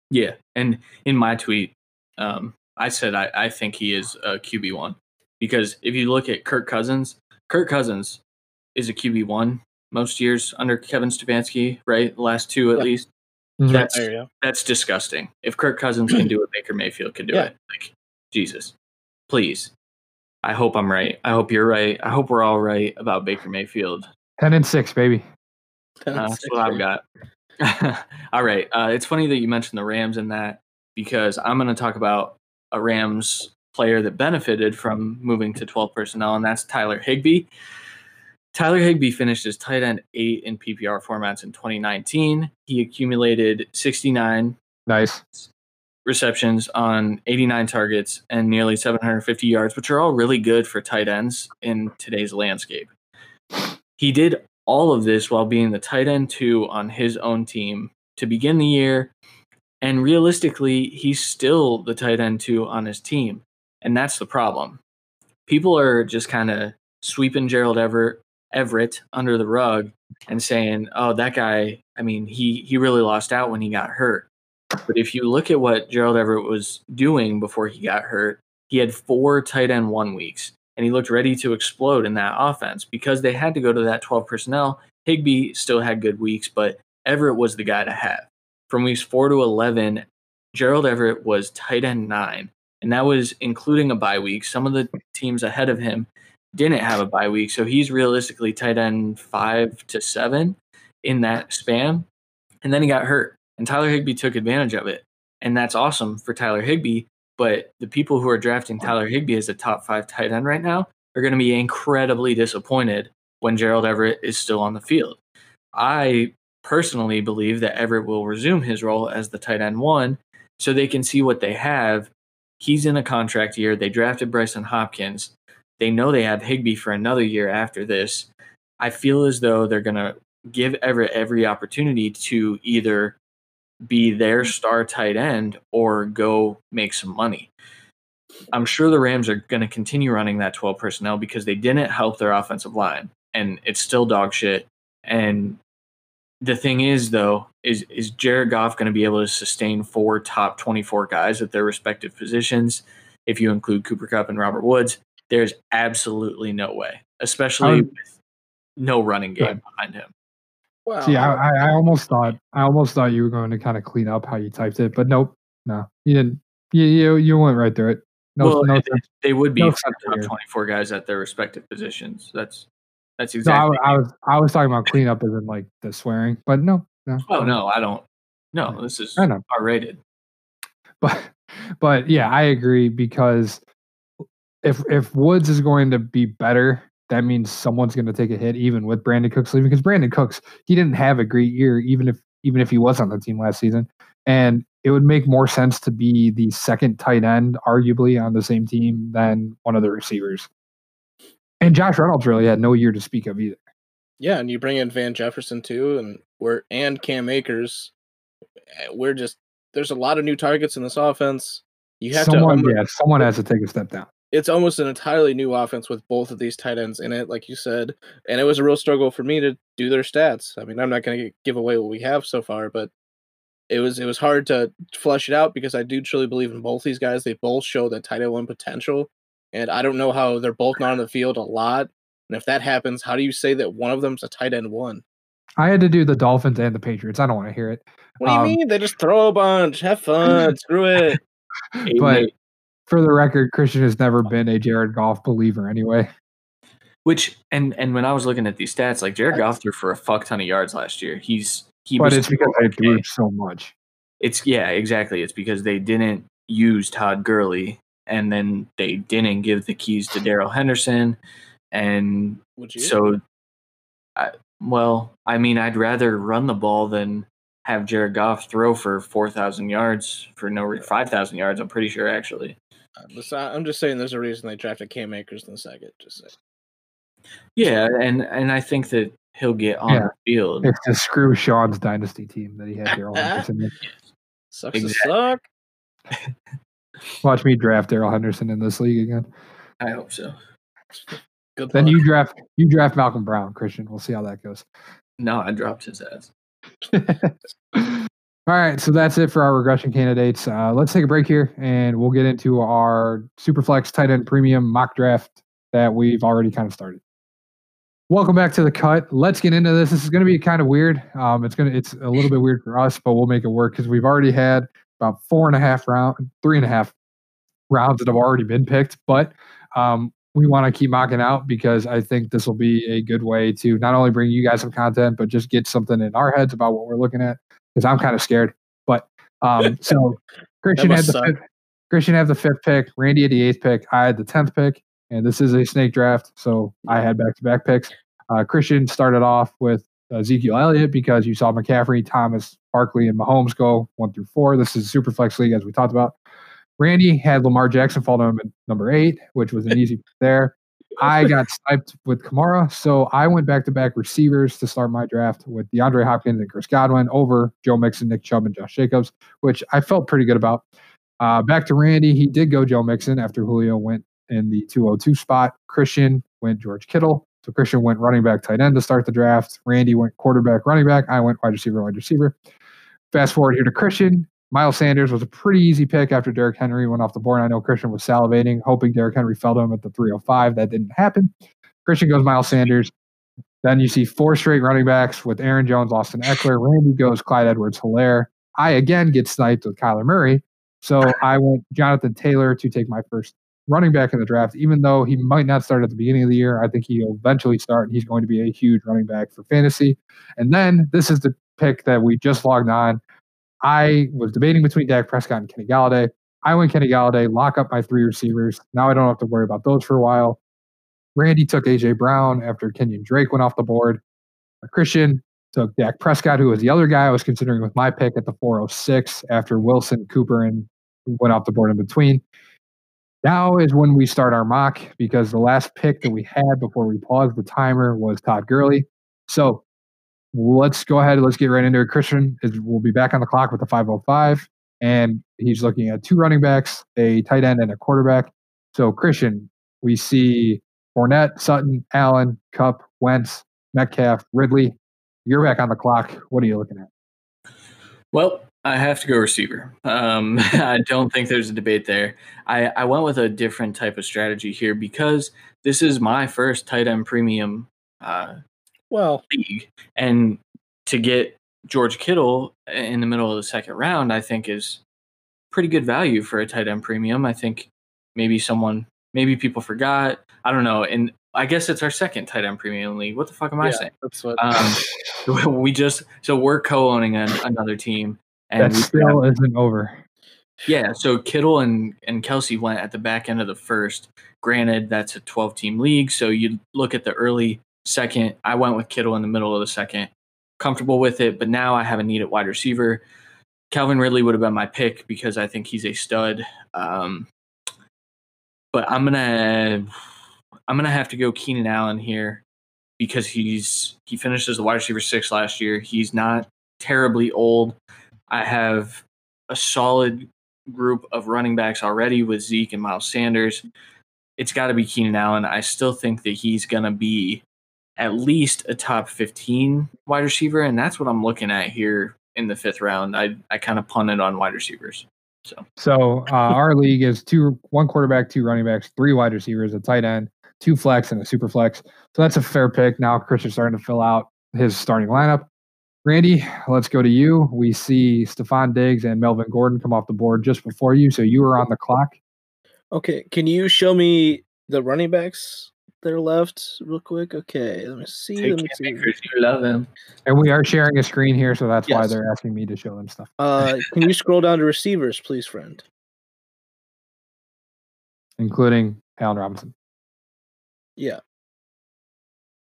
Yeah, and in my tweet, um, I said I, I think he is a QB one because if you look at Kirk Cousins, Kirk Cousins is a QB one most years under Kevin Stefanski, right? The last two at Yeah. least. That's There you that's disgusting. If Kirk Cousins can do it, Baker Mayfield can do Yeah. it. Like Jesus, please. I hope I'm right. I hope you're right. I hope we're all right about Baker Mayfield. ten and six, baby. Uh, that's what I've got. All right. Uh, it's funny that you mentioned the Rams in that because I'm going to talk about a Rams player that benefited from moving to 12 personnel, and that's Tyler Higbee. Tyler Higbee finished as tight end eight in PPR formats in 2019. He accumulated 69 Nice. receptions on 89 targets and nearly 750 yards, which are all really good for tight ends in today's landscape. He did all of this while being the tight end two on his own team to begin the year. And realistically, he's still the tight end two on his team. And that's the problem. People are just kind of sweeping Gerald Everett, Everett under the rug and saying, oh, that guy, I mean, he, he really lost out when he got hurt. But if you look at what Gerald Everett was doing before he got hurt, he had four tight end one weeks, and he looked ready to explode in that offense because they had to go to that 12 personnel. Higbee still had good weeks, but Everett was the guy to have. From weeks four to 11, Gerald Everett was tight end nine, and that was including a bye week. Some of the teams ahead of him didn't have a bye week, so he's realistically tight end five to seven in that span. And then he got hurt and Tyler Higbee took advantage of it. And that's awesome for Tyler Higbee. But the people who are drafting Tyler Higbee as a top five tight end right now are going to be incredibly disappointed when Gerald Everett is still on the field. I personally believe that Everett will resume his role as the tight end one so they can see what they have. He's in a contract year. They drafted Brycen Hopkins. They know they have Higbee for another year after this. I feel as though they're going to give Everett every opportunity to either be their star tight end or go make some money. I'm sure the Rams are going to continue running that 12 personnel because they didn't help their offensive line and it's still dog shit. And the thing is though, is is Jared Goff going to be able to sustain four top 24 guys at their respective positions if you include Cooper Kupp and Robert Woods? There's absolutely no way, especially Um, with no running game behind him. Wow. See, I, I, I almost thought I almost thought you were going to kind of clean up how you typed it, but nope, no, you didn't. You you, you went right through it. No, well, no, they, they would be no top here. 24 guys at their respective positions. That's that's no I, exactly. I was I was talking about clean up as in like the swearing, but no, no. oh no, I don't. No, this is I know. R rated. but but yeah, I agree because if if Woods is going to be better, that means someone's going to take a hit, even with Brandin Cooks leaving. Because Brandin Cooks, he didn't have a great year, even if even if he was on the team last season, and it would make more sense to be the second tight end, arguably on the same team, than one of the receivers. And Josh Reynolds really had no year to speak of either. Yeah, and you bring in Van Jefferson too, and we're and Cam Akers. We're just there's a lot of new targets in this offense. You have someone, to. almo- yeah, someone has to take a step down. It's almost an entirely new offense with both of these tight ends in it, like you said. And it was a real struggle for me to do their stats. I mean, I'm not going to give away what we have so far, but it was it was hard to flesh it out because I do truly believe in both these guys. They both show that tight end one potential, and I don't know how they're both not on the field a lot. And if that happens, how do you say that one of them's a tight end one? I had to do the Dolphins and the Patriots. I don't want to hear it. What do you Um, mean? They just throw a bunch, have fun, screw it. But-. For the record, Christian has never been a Jared Goff believer anyway. Which and and when I was looking at these stats, like Jared Goff threw for a fuck ton of yards last year. He's he But was it's because they okay. threw so much. It's yeah, exactly. It's because they didn't use Todd Gurley, and then they didn't give the keys to Darrell Henderson, and so, I, well, I mean, I'd rather run the ball than have Jared Goff throw for four thousand yards for no five thousand yards. I'm pretty sure actually. Uh, I- I'm just saying there's a reason they drafted Cam Akers in the second. Just say. Yeah, and and I think that he'll get on Yeah. the field. It's to screw Sean's dynasty team that he had Darrell Henderson. in. Sucks Exactly. to suck. Watch me draft Darrell Henderson in this league again. I hope so. Good Then luck. you draft you draft Malcolm Brown, Christian. We'll see how that goes. No, I dropped his ass. All right, so that's it for our regression candidates. Uh, let's take a break here, and we'll get into our Superflex tight end premium mock draft that we've already kind of started. Welcome back to the cut. Let's get into this. This is going to be kind of weird. Um, it's gonna it's a little bit weird for us, but we'll make it work because we've already had about four and a half round, three and a half rounds that have already been picked. But um, we want to keep mocking out because I think this will be a good way to not only bring you guys some content, but just get something in our heads about what we're looking at because I'm kind of scared. But um, so Christian had the suck. fifth, Christian had the fifth pick, Randy had the eighth pick, I had the tenth pick, and this is a snake draft, so I had back to back picks. Uh, Christian started off with Ezekiel Elliott because you saw McCaffrey, Thomas, Barkley, and Mahomes go one through four. This is super flex league as we talked about. Randy had Lamar Jackson fall to him at number eight, which was an easy pick there. I got sniped with Kamara, so I went back to back receivers to start my draft with DeAndre Hopkins and Chris Godwin over Joe Mixon, Nick Chubb, and Josh Jacobs, which I felt pretty good about. Uh, back to Randy, he did go Joe Mixon after Julio went in the 202 spot. Christian went George Kittle. So Christian went running back, tight end to start the draft. Randy went quarterback, running back. I went wide receiver, wide receiver. Fast forward here to Christian. Miles Sanders was a pretty easy pick after Derrick Henry went off the board. I know Christian was salivating, hoping Derrick Henry fell to him at the 305. That didn't happen. Christian goes Miles Sanders. Then you see four straight running backs with Aaron Jones, Austin Ekeler. Randy goes Clyde Edwards Hilaire. I again get sniped with Kyler Murray. So I went Jonathan Taylor to take my first running back in the draft, even though he might not start at the beginning of the year. I think he'll eventually start. And he's going to be a huge running back for fantasy. And then this is the pick that we just logged on. I was debating between Dak Prescott and Kenny Golladay. I went Kenny Golladay, lock up my three receivers. Now I don't have to worry about those for a while. Randy took AJ Brown after Kenyon Drake went off the board. Christian took Dak Prescott, who was the other guy I was considering with my pick at the 406 after Wilson, Cooper, and went off the board in between. Now is when we start our mock because the last pick that we had before we paused the timer was Todd Gurley. So let's go ahead. Let's get right into it. Christian is will be back on the clock with the 505, and he's looking at two running backs, a tight end, and a quarterback. So Christian, we see Fournette, Sutton, Allen, Kupp, Wentz, Metcalf, Ridley. You're back on the clock. What are you looking at? Well, I have to go receiver. Um, I don't think there's a debate there. I, I went with a different type of strategy here because this is my first tight end premium uh, Well, league, and to get George Kittle in the middle of the second round, I think is pretty good value for a tight end premium. I think maybe someone, maybe people forgot. I don't know, and I guess it's our second tight end premium league. What the fuck am I yeah, saying? that's what. Um, we just so we're co-owning an, another team, and That we still isn't over. yeah. So Kittle and and Kelce went at the back end of the first. Granted, that's a 12 team league, so you look at the early second. I went with Kittle in the middle of the second. Comfortable with it, but now I have a need at wide receiver. Calvin Ridley would have been my pick because I think he's a stud. Um, but I'm gonna I'm gonna have to go Keenan Allen here because he's he finished as a wide receiver six last year. He's not terribly old. I have a solid group of running backs already with Zeke and Miles Sanders. It's got to be Keenan Allen. I still think that he's going to be at least a top 15 wide receiver, and that's what I'm looking at here in the fifth round. I, I kind of punted on wide receivers. So, so uh, our league is two, one quarterback, two running backs, three wide receivers, a tight end, two flex, and a super flex. So that's a fair pick. Now Chris is starting to fill out his starting lineup. Randy, let's go to you. We see Stefon Diggs and Melvin Gordon come off the board just before you, so you were on the clock. Okay, can you show me the running backs that are left real quick? Okay, let me see. Take let me see. because you love him. And we are sharing a screen here, so that's why they're asking me to show them stuff, Uh, can you scroll down to receivers, please, friend? including Allen Robinson. Yeah.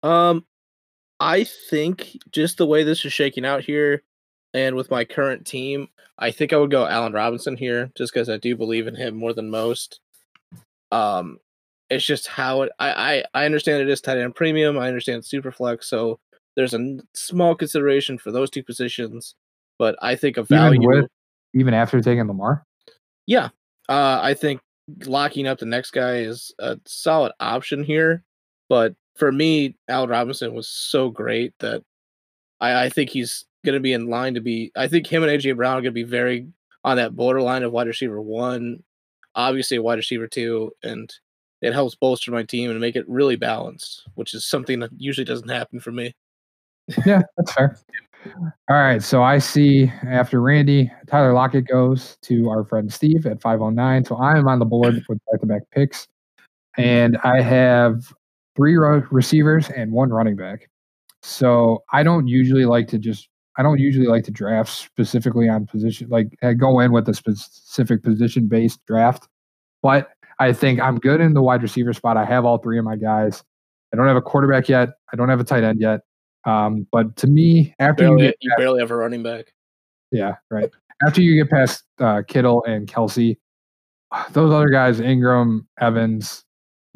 Um, I think just the way this is shaking out here, and with my current team, I think I would go Allen Robinson here, just because I do believe in him more than most. Um, it's just how it. I I, I understand it is tight end premium. I understand super flex, so there's a small consideration for those two positions. But I think a value. Even with, even after taking Lamar. Yeah. Uh, I think locking up the next guy is a solid option here. But for me, Al Robinson was so great that I, I think he's going to be in line to be. I think him and AJ Brown are going to be very on that borderline of wide receiver one, obviously wide receiver two, and it helps bolster my team and make it really balanced, which is something that usually doesn't happen for me. Yeah, that's fair. All right, so I see after Randy, Tyler Lockett goes to our friend Steve at 509. So I am on the board with back to back picks, and I have three receivers and one running back. So I don't usually like to just, I don't usually like to draft specifically on position, like uh, go in with a specific position based draft. But I think I'm good in the wide receiver spot. I have all three of my guys. I don't have a quarterback yet. I don't have a tight end yet. Um, but to me, after you Barely, get you barely have a running back. yeah, right. After you get past uh, Kittle and Kelce, those other guys, Engram, Evans,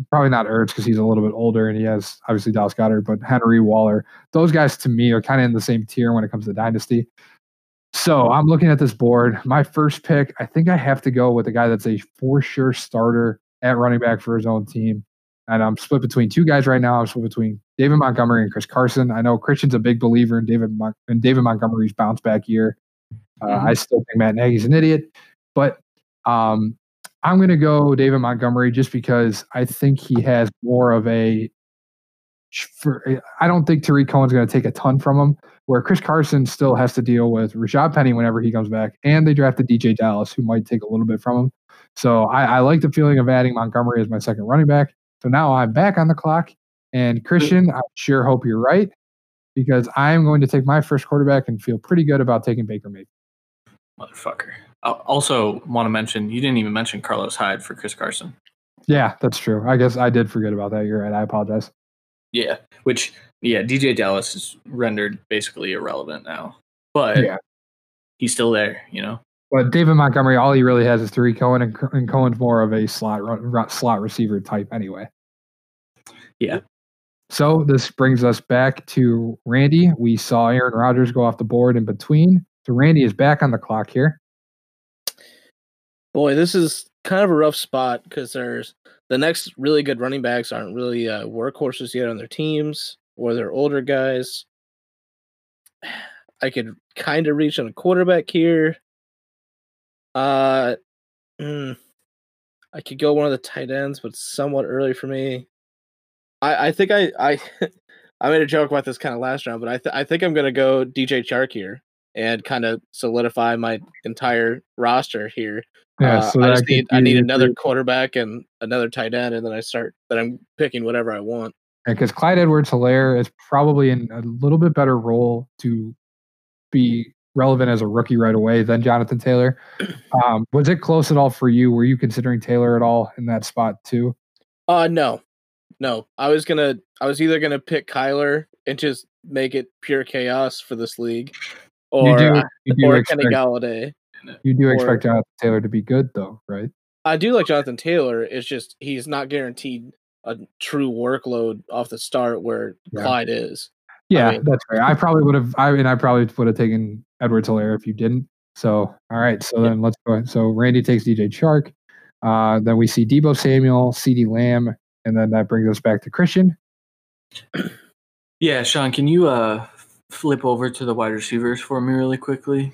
probably not Ertz because he's a little bit older and he has obviously Dallas Goedert, but Henry Waller, those guys to me are kind of in the same tier when it comes to dynasty. So I'm looking at this board. My first pick, I think I have to go with a guy that's a for sure starter at running back for his own team. And I'm split between two guys right now. I'm split between David Montgomery and Chris Carson. I know Christian's a big believer in David Mon- in David Montgomery's bounce back year. Uh, Mhm. I still think Matt Nagy's an idiot, but um, I'm going to go David Montgomery just because I think he has more of a. For, eh, I don't think Tarik Cohen's going to take a ton from him. Where Chris Carson still has to deal with Rashaad Penny whenever he comes back, and they drafted DeeJay Dallas, who might take a little bit from him. So I, I like the feeling of adding Montgomery as my second running back. So now I'm back on the clock. And Christian, I sure hope you're right because I'm going to take my first quarterback and feel pretty good about taking Baker Mayfield. Motherfucker. I also want to mention you didn't even mention Carlos Hyde for Chris Carson. Yeah, that's true. I guess I did forget about that. You're right. I apologize. Yeah, which yeah, DeeJay Dallas is rendered basically irrelevant now, but Yeah. he's still there. You know. But David Montgomery, all he really has is three Cohen, and, and Cohen's more of a slot run, slot receiver type anyway. Yeah. So this brings us back to Randy. We saw Aaron Rodgers go off the board in between. So Randy is back on the clock here. Boy, this is kind of a rough spot because there's the next really good running backs aren't really uh, workhorses yet on their teams, or they're older guys. I could kind of reach on a quarterback here. Uh, mm, I could go one of the tight ends, but somewhat early for me. I I think I I I made a joke about this kind of last round, but I th- I think I'm gonna go DJ Chark here and kind of solidify my entire roster here. Yeah, Uh, so I just need I need another quarterback and another tight end, and then I start. Then I'm picking whatever I want. because Clyde Edwards Hilaire is probably in a little bit better role to be relevant as a rookie right away than Jonathan Taylor. Um, was it close at all for you? Were you considering Taylor at all in that spot too? Uh no, no. I was gonna. I was either gonna pick Kyler and just make it pure chaos for this league, or you do, uh, you do or expect, Kenny Golladay. you do or- expect Jonathan Taylor to be good though, right? I do like Jonathan Taylor. It's just he's not guaranteed a true workload off the start where Yeah. Clyde is. Yeah, mean- that's right. I probably would have. I mean, I probably would have taken Edward Hilaire if you didn't. So, all right. So then let's go. ahead. So Randy takes DJ Chark. Uh, then we see Deebo Samuel, CeeDee Lamb, and then that brings us back to Christian. Yeah, Sean, can you uh flip over to the wide receivers for me really quickly?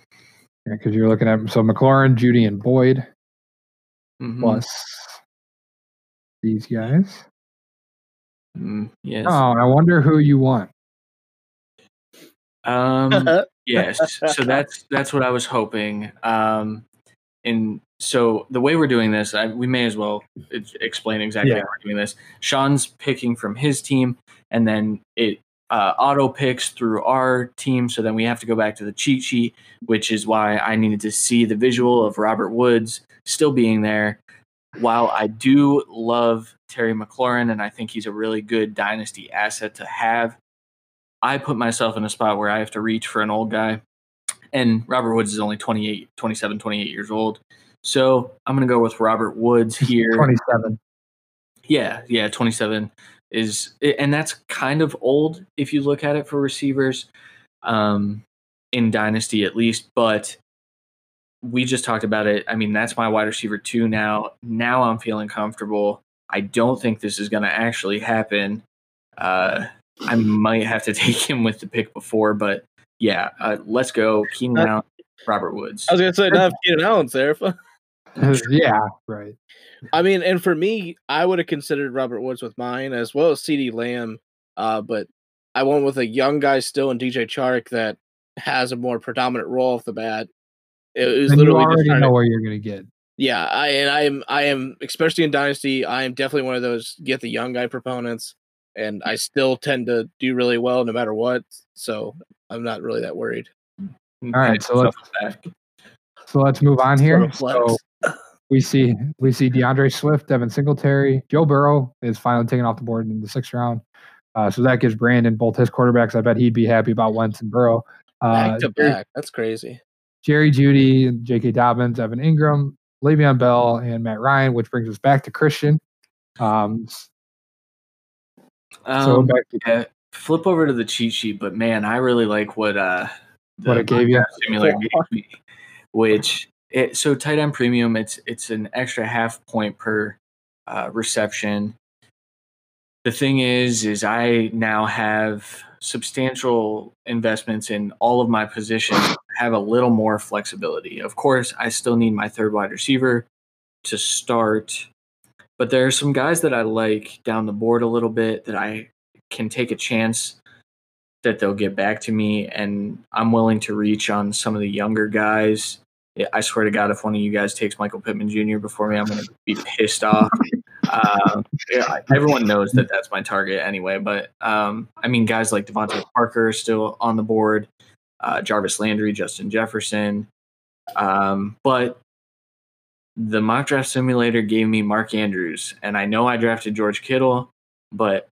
Yeah, because you're looking at so McLaurin, Jeudy, and Boyd Mhm. plus these guys. Mm, yes. Oh, I wonder who you want. Um, yes. So that's that's what I was hoping. Um, and so the way we're doing this, I, we may as well explain exactly Yeah. how we're doing this. Sean's picking from his team, and then it uh, auto picks through our team. So then we have to go back to the cheat sheet, which is why I needed to see the visual of Robert Woods still being there. While I do love Terry McLaurin, and I think he's a really good dynasty asset to have, I put myself in a spot where I have to reach for an old guy. And Robert Woods is only 28, 27, 28 years old. So I'm going to go with Robert Woods here. 27. Yeah, yeah, 27 is, and that's kind of old if you look at it for receivers um, in Dynasty at least. But we just talked about it. I mean, that's my wide receiver two now. Now I'm feeling comfortable. I don't think this is going to actually happen. Uh, I might have to take him with the pick before, but yeah, uh, let's go. Keenan Uh, Allen, Robert Woods. I was gonna say not if Keenan Allen's there. Yeah, right. I mean, and for me, I would have considered Robert Woods with mine as well as CeeDee Lamb. Uh, but I went with a young guy still in DJ Chark that has a more predominant role off the bat. It was And literally just already know to- where you're going to get. yeah, I and I am I am especially in Dynasty, I am definitely one of those get the young guy proponents, and I still tend to do really well no matter what. So I'm not really that worried. All right, so let's- So let's move on here. Sort of flex. So we see we see D'Andre Swift, Devin Singletary, Joe Burrow is finally taken off the board in the sixth round. Uh, so that gives Brandon both his quarterbacks. I bet he'd be happy about Wentz and Burrow. Uh, back to back. That's crazy. Jerry Jeudy, J.K. Dobbins, Evan Engram, Le'Veon Bell, and Matt Ryan, which brings us back to Christian. Um, s- so Um, back to yeah, flip over to the cheat sheet, but man, I really like what uh the what it gave you. simulator gave me, which it so tight end premium. It's it's an extra half point per uh, reception. The thing is, is I now have substantial investments in all of my positions. Have a little more flexibility. Of course, I still need my third wide receiver to start, but there are some guys that I like down the board a little bit that I can take a chance that they'll get back to me and I'm willing to reach on some of the younger guys. I swear to God, if one of you guys takes Michael Pittman Jr. before me, I'm going to be pissed off. Um, yeah, everyone knows that that's my target anyway. But um, I mean, guys like DeVante Parker are still on the board, uh, Jarvis Landry, Justin Jefferson. Um, but the mock draft simulator gave me Mark Andrews, and I know I drafted George Kittle, but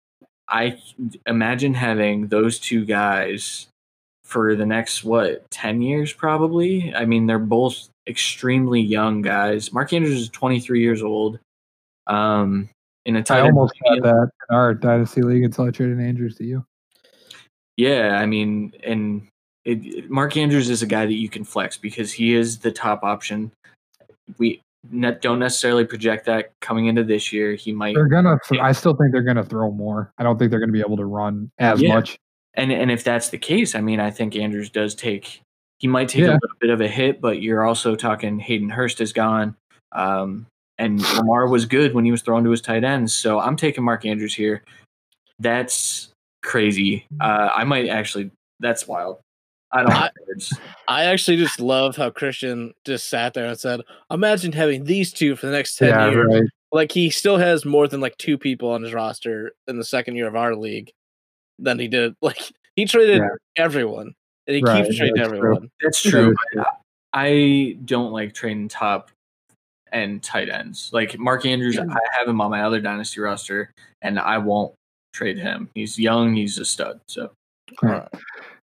I imagine having those two guys for the next what 10 years probably i mean they're both extremely young guys mark andrews is 23 years old um in a I tight end almost had premium- that in our dynasty league until I traded Andrews to you. yeah i mean and it, mark andrews is a guy that you can flex because he is the top option we don't necessarily project that coming into this year he might They're gonna. th- I still think they're gonna throw more. I don't think they're gonna be able to run as Yeah. much. And and if that's the case, I mean, I think Andrews does take he might take Yeah. a little bit of a hit, but you're also talking Hayden Hurst is gone. Um, and Lamar was good when he was thrown to his tight ends. So I'm taking Mark Andrews here. That's crazy. Uh, I might actually that's wild. I don't have words. I actually just love how Christian just sat there and said, "Imagine having these two for the next ten Yeah, years." right. Like he still has more than like two people on his roster in the second year of our league than he did. Like he traded Yeah. everyone, and he Right, keeps trading that's true. everyone. That's true. I don't like trading top and tight ends. Like Mark Andrews, I have him on my other dynasty roster, and I won't trade him. He's young. He's a stud. So All right.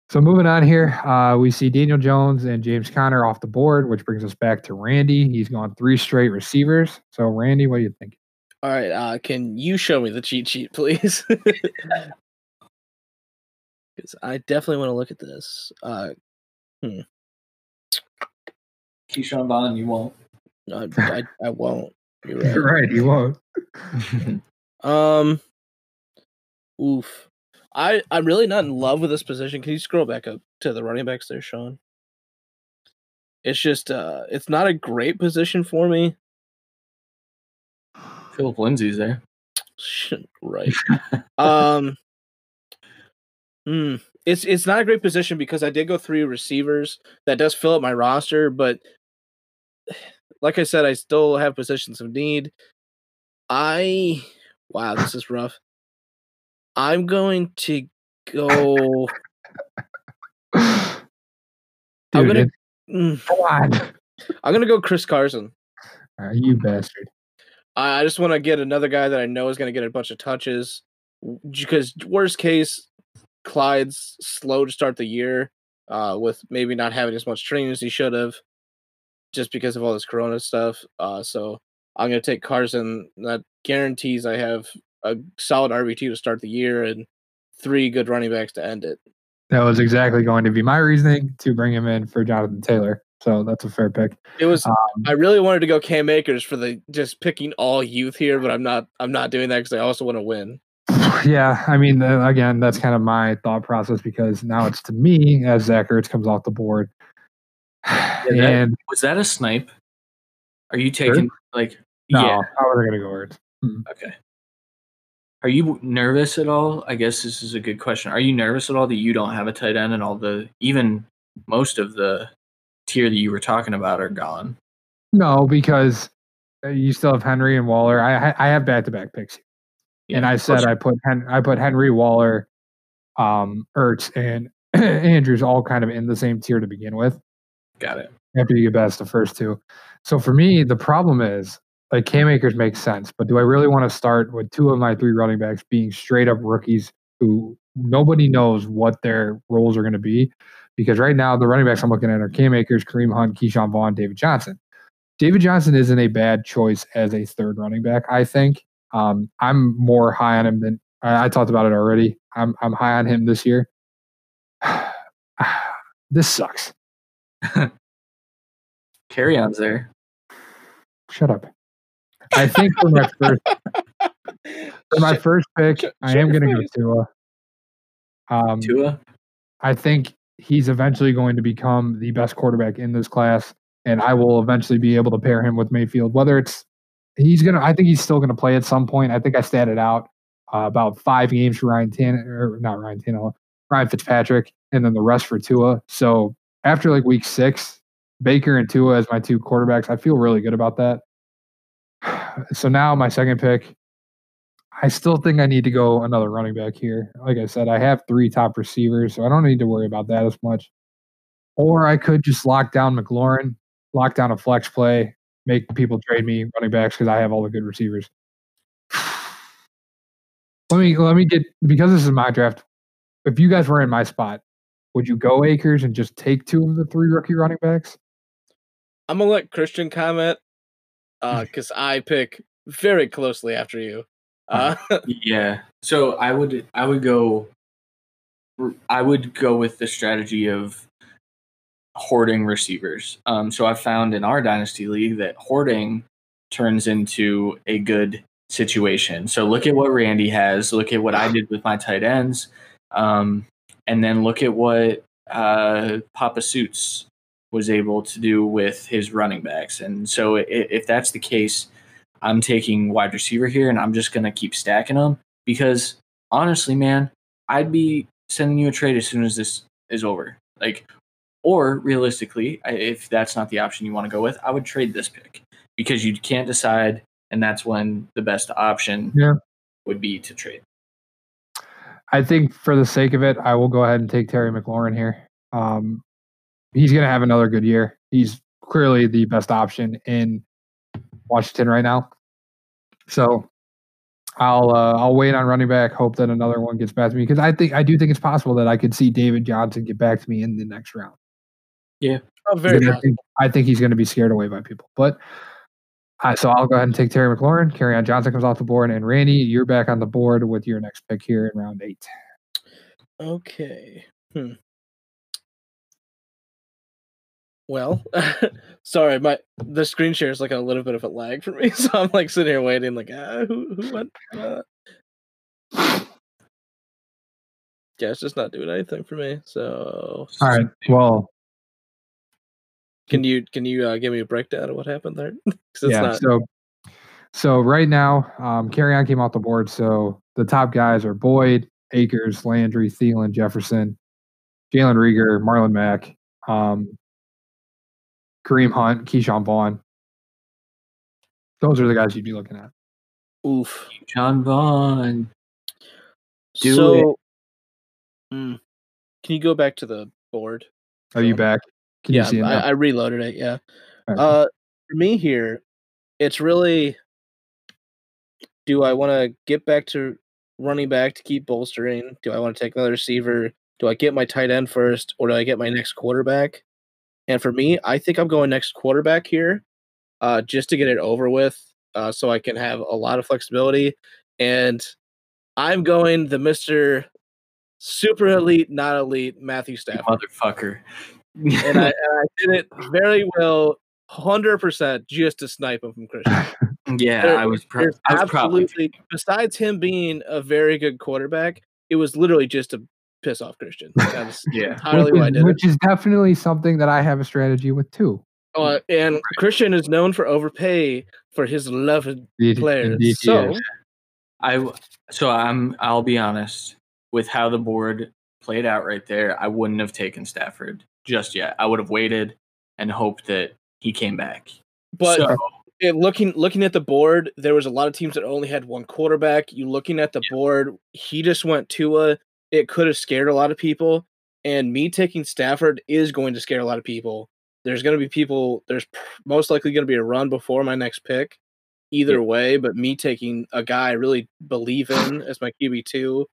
So moving on here, uh, we see Daniel Jones and James Conner off the board, which brings us back to Randy. He's gone three straight receivers. So Randy, what do you think? All right, uh, can you show me the cheat sheet, please? Because I definitely want to look at this. Uh, hmm. Ke'Shawn Vaughn, you won't. I, I, I won't. You're right. You're right. You won't. Um, oof. I I'm really not in love with this position. Can you scroll back up to the running backs there, Sean? It's just uh, it's not a great position for me. Phillip Lindsay's there. right. um. Hmm. It's it's not a great position because I did go three receivers. That does fill up my roster, but like I said, I still have positions of need. I wow, this is rough. I'm going to go. I'm gonna. mm, come on. I'm gonna go Chris Carson. Are you bastard? I I just want to get another guy that I know is going to get a bunch of touches. Because worst case, Clyde's slow to start the year, uh, with maybe not having as much training as he should have, just because of all this Corona stuff. Uh, so I'm going to take Carson. That guarantees I have a solid RB two to start the year and three good running backs to end it. That was exactly going to be my reasoning to bring him in for Jonathan Taylor. So that's a fair pick. It was. Um, I really wanted to go Cam Akers for the just picking all youth here, but I'm not. I'm not doing that because I also want to win. Yeah, I mean, again, that's kind of my thought process because now it's to me as Zach Ertz comes off the board. that- and Was that a snipe? Are you taking like? no, Yeah. how are they going to go Ertz? Okay. Are you nervous at all? I guess this is a good question. Are you nervous at all that you don't have a tight end and all the even most of the tier that you were talking about are gone? No, because uh, you still have Henry and Waller. I I have back to back picks, and I said I put Hen- I put Henry Waller, um, Ertz, and Andrews all kind of in the same tier to begin with. got it. after you get past the first two. So for me, the problem is like Cam Akers makes sense, but do I really want to start with two of my three running backs being straight up rookies who nobody knows what their roles are going to be? Because right now the running backs I'm looking at are Cam Akers, Kareem Hunt, Ke'Shawn Vaughn, David Johnson. David Johnson isn't a bad choice as a third running back. I think um, I'm more high on him than I, I talked about it already. I'm I'm high on him this year. this sucks. Kerryon's there. Shut up. I think for my first for my first pick, shut- I shut am going to go. Tua. Um, Tua. I think he's eventually going to become the best quarterback in this class, and I will eventually be able to pair him with Mayfield. Whether it's he's gonna, I think he's still to play at some point. I think I statted out uh, about five games for Ryan Tan or not Ryan Tannehill, Ryan Fitzpatrick, and then the rest for Tua. So after like week six, Baker and Tua as my two quarterbacks, I feel really good about that. So now my second pick, I still think I need to go another running back here. Like I said, I have three top receivers, so I don't need to worry about that as much. Or I could just lock down McLaurin, lock down a flex play, make people trade me running backs because I have all the good receivers. Let me let me get because this is my draft. If you guys were in my spot, would you go Akers and just take two of the three rookie running backs? I'm gonna let Christian comment, uh, because I pick very closely after you. Uh, Yeah. So I would I would go I would go with the strategy of hoarding receivers. Um, so I found in our dynasty league that hoarding turns into a good situation. So look at what Randy has. Look at what I did with my tight ends, um, and then look at what uh, Papa Suits was able to do with his running backs. And so if that's the case, I'm taking wide receiver here, and I'm just gonna keep stacking them because honestly, man, I'd be sending you a trade as soon as this is over. Like, or realistically, if that's not the option you want to go with, I would trade this pick because you can't decide, and that's when the best option Yeah. would be to trade. I think for the sake of it, I will go ahead and take Terry McLaurin here. Um, he's going to have another good year. He's clearly the best option in Washington right now. So I'll uh, I'll wait on running back. Hope that another one gets back to me because I think I do think it's possible that I could see David Johnson get back to me in the next round. Oh, very I think I think he's going to be scared away by people. But Uh, so I'll go ahead and take Terry McLaurin. Kerryon Johnson comes off the board, and Randy, you're back on the board with your next pick here in round eight. Okay. Hmm. Well, sorry, my the screen share is like a little bit of a lag for me, so I'm like sitting here waiting, like, ah, who who went? Uh... Yeah, it's just not doing anything for me. So, all right. Well, can you can you uh, give me a breakdown of what happened there? yeah. Not... So, so right now, um, on came off the board. So the top guys are Boyd, Akers, Landry, Thielen, Jefferson, Jalen Reagor, Marlon Mack, um, Kareem Hunt, Ke'Shawn Vaughn. Those are the guys you'd be looking at. Oof. John Vaughn. Do so, mm, can you go back to the board? Are you back? Can yeah, I, I, reloaded it. Yeah. Right. Uh, for me here, it's really. Do I want to get back to running back to keep bolstering? Do I want to take another receiver? Do I get my tight end first, or do I get my next quarterback? And for me, I think I'm going next quarterback here, uh, just to get it over with, uh, so I can have a lot of flexibility. And I'm going the Mister Super Elite, not elite, Matthew Stafford, motherfucker. And, I, and I did it very well, hundred percent, just to snipe him from Christian. yeah, there, I was, pr- I was absolutely. Besides him being a very good quarterback, it was literally just to piss off Christian. That's yeah, entirely which, is, I did which is definitely something that I have a strategy with too. Uh, and Christian is known for overpay for his loved indeed, players. Indeed, so, yeah. I so I'm I'll be honest with how the board played out right there. I wouldn't have taken Stafford just yet. I would have waited and hoped that he came back. But so, it, looking looking at the board, there was a lot of teams that only had one quarterback. You looking at the yeah. board, he just went Tua it could have scared a lot of people. And me taking Stafford is going to scare a lot of people. There's going to be people, there's most likely going to be a run before my next pick, either yeah. way. But me taking a guy I really believe in as my QB2,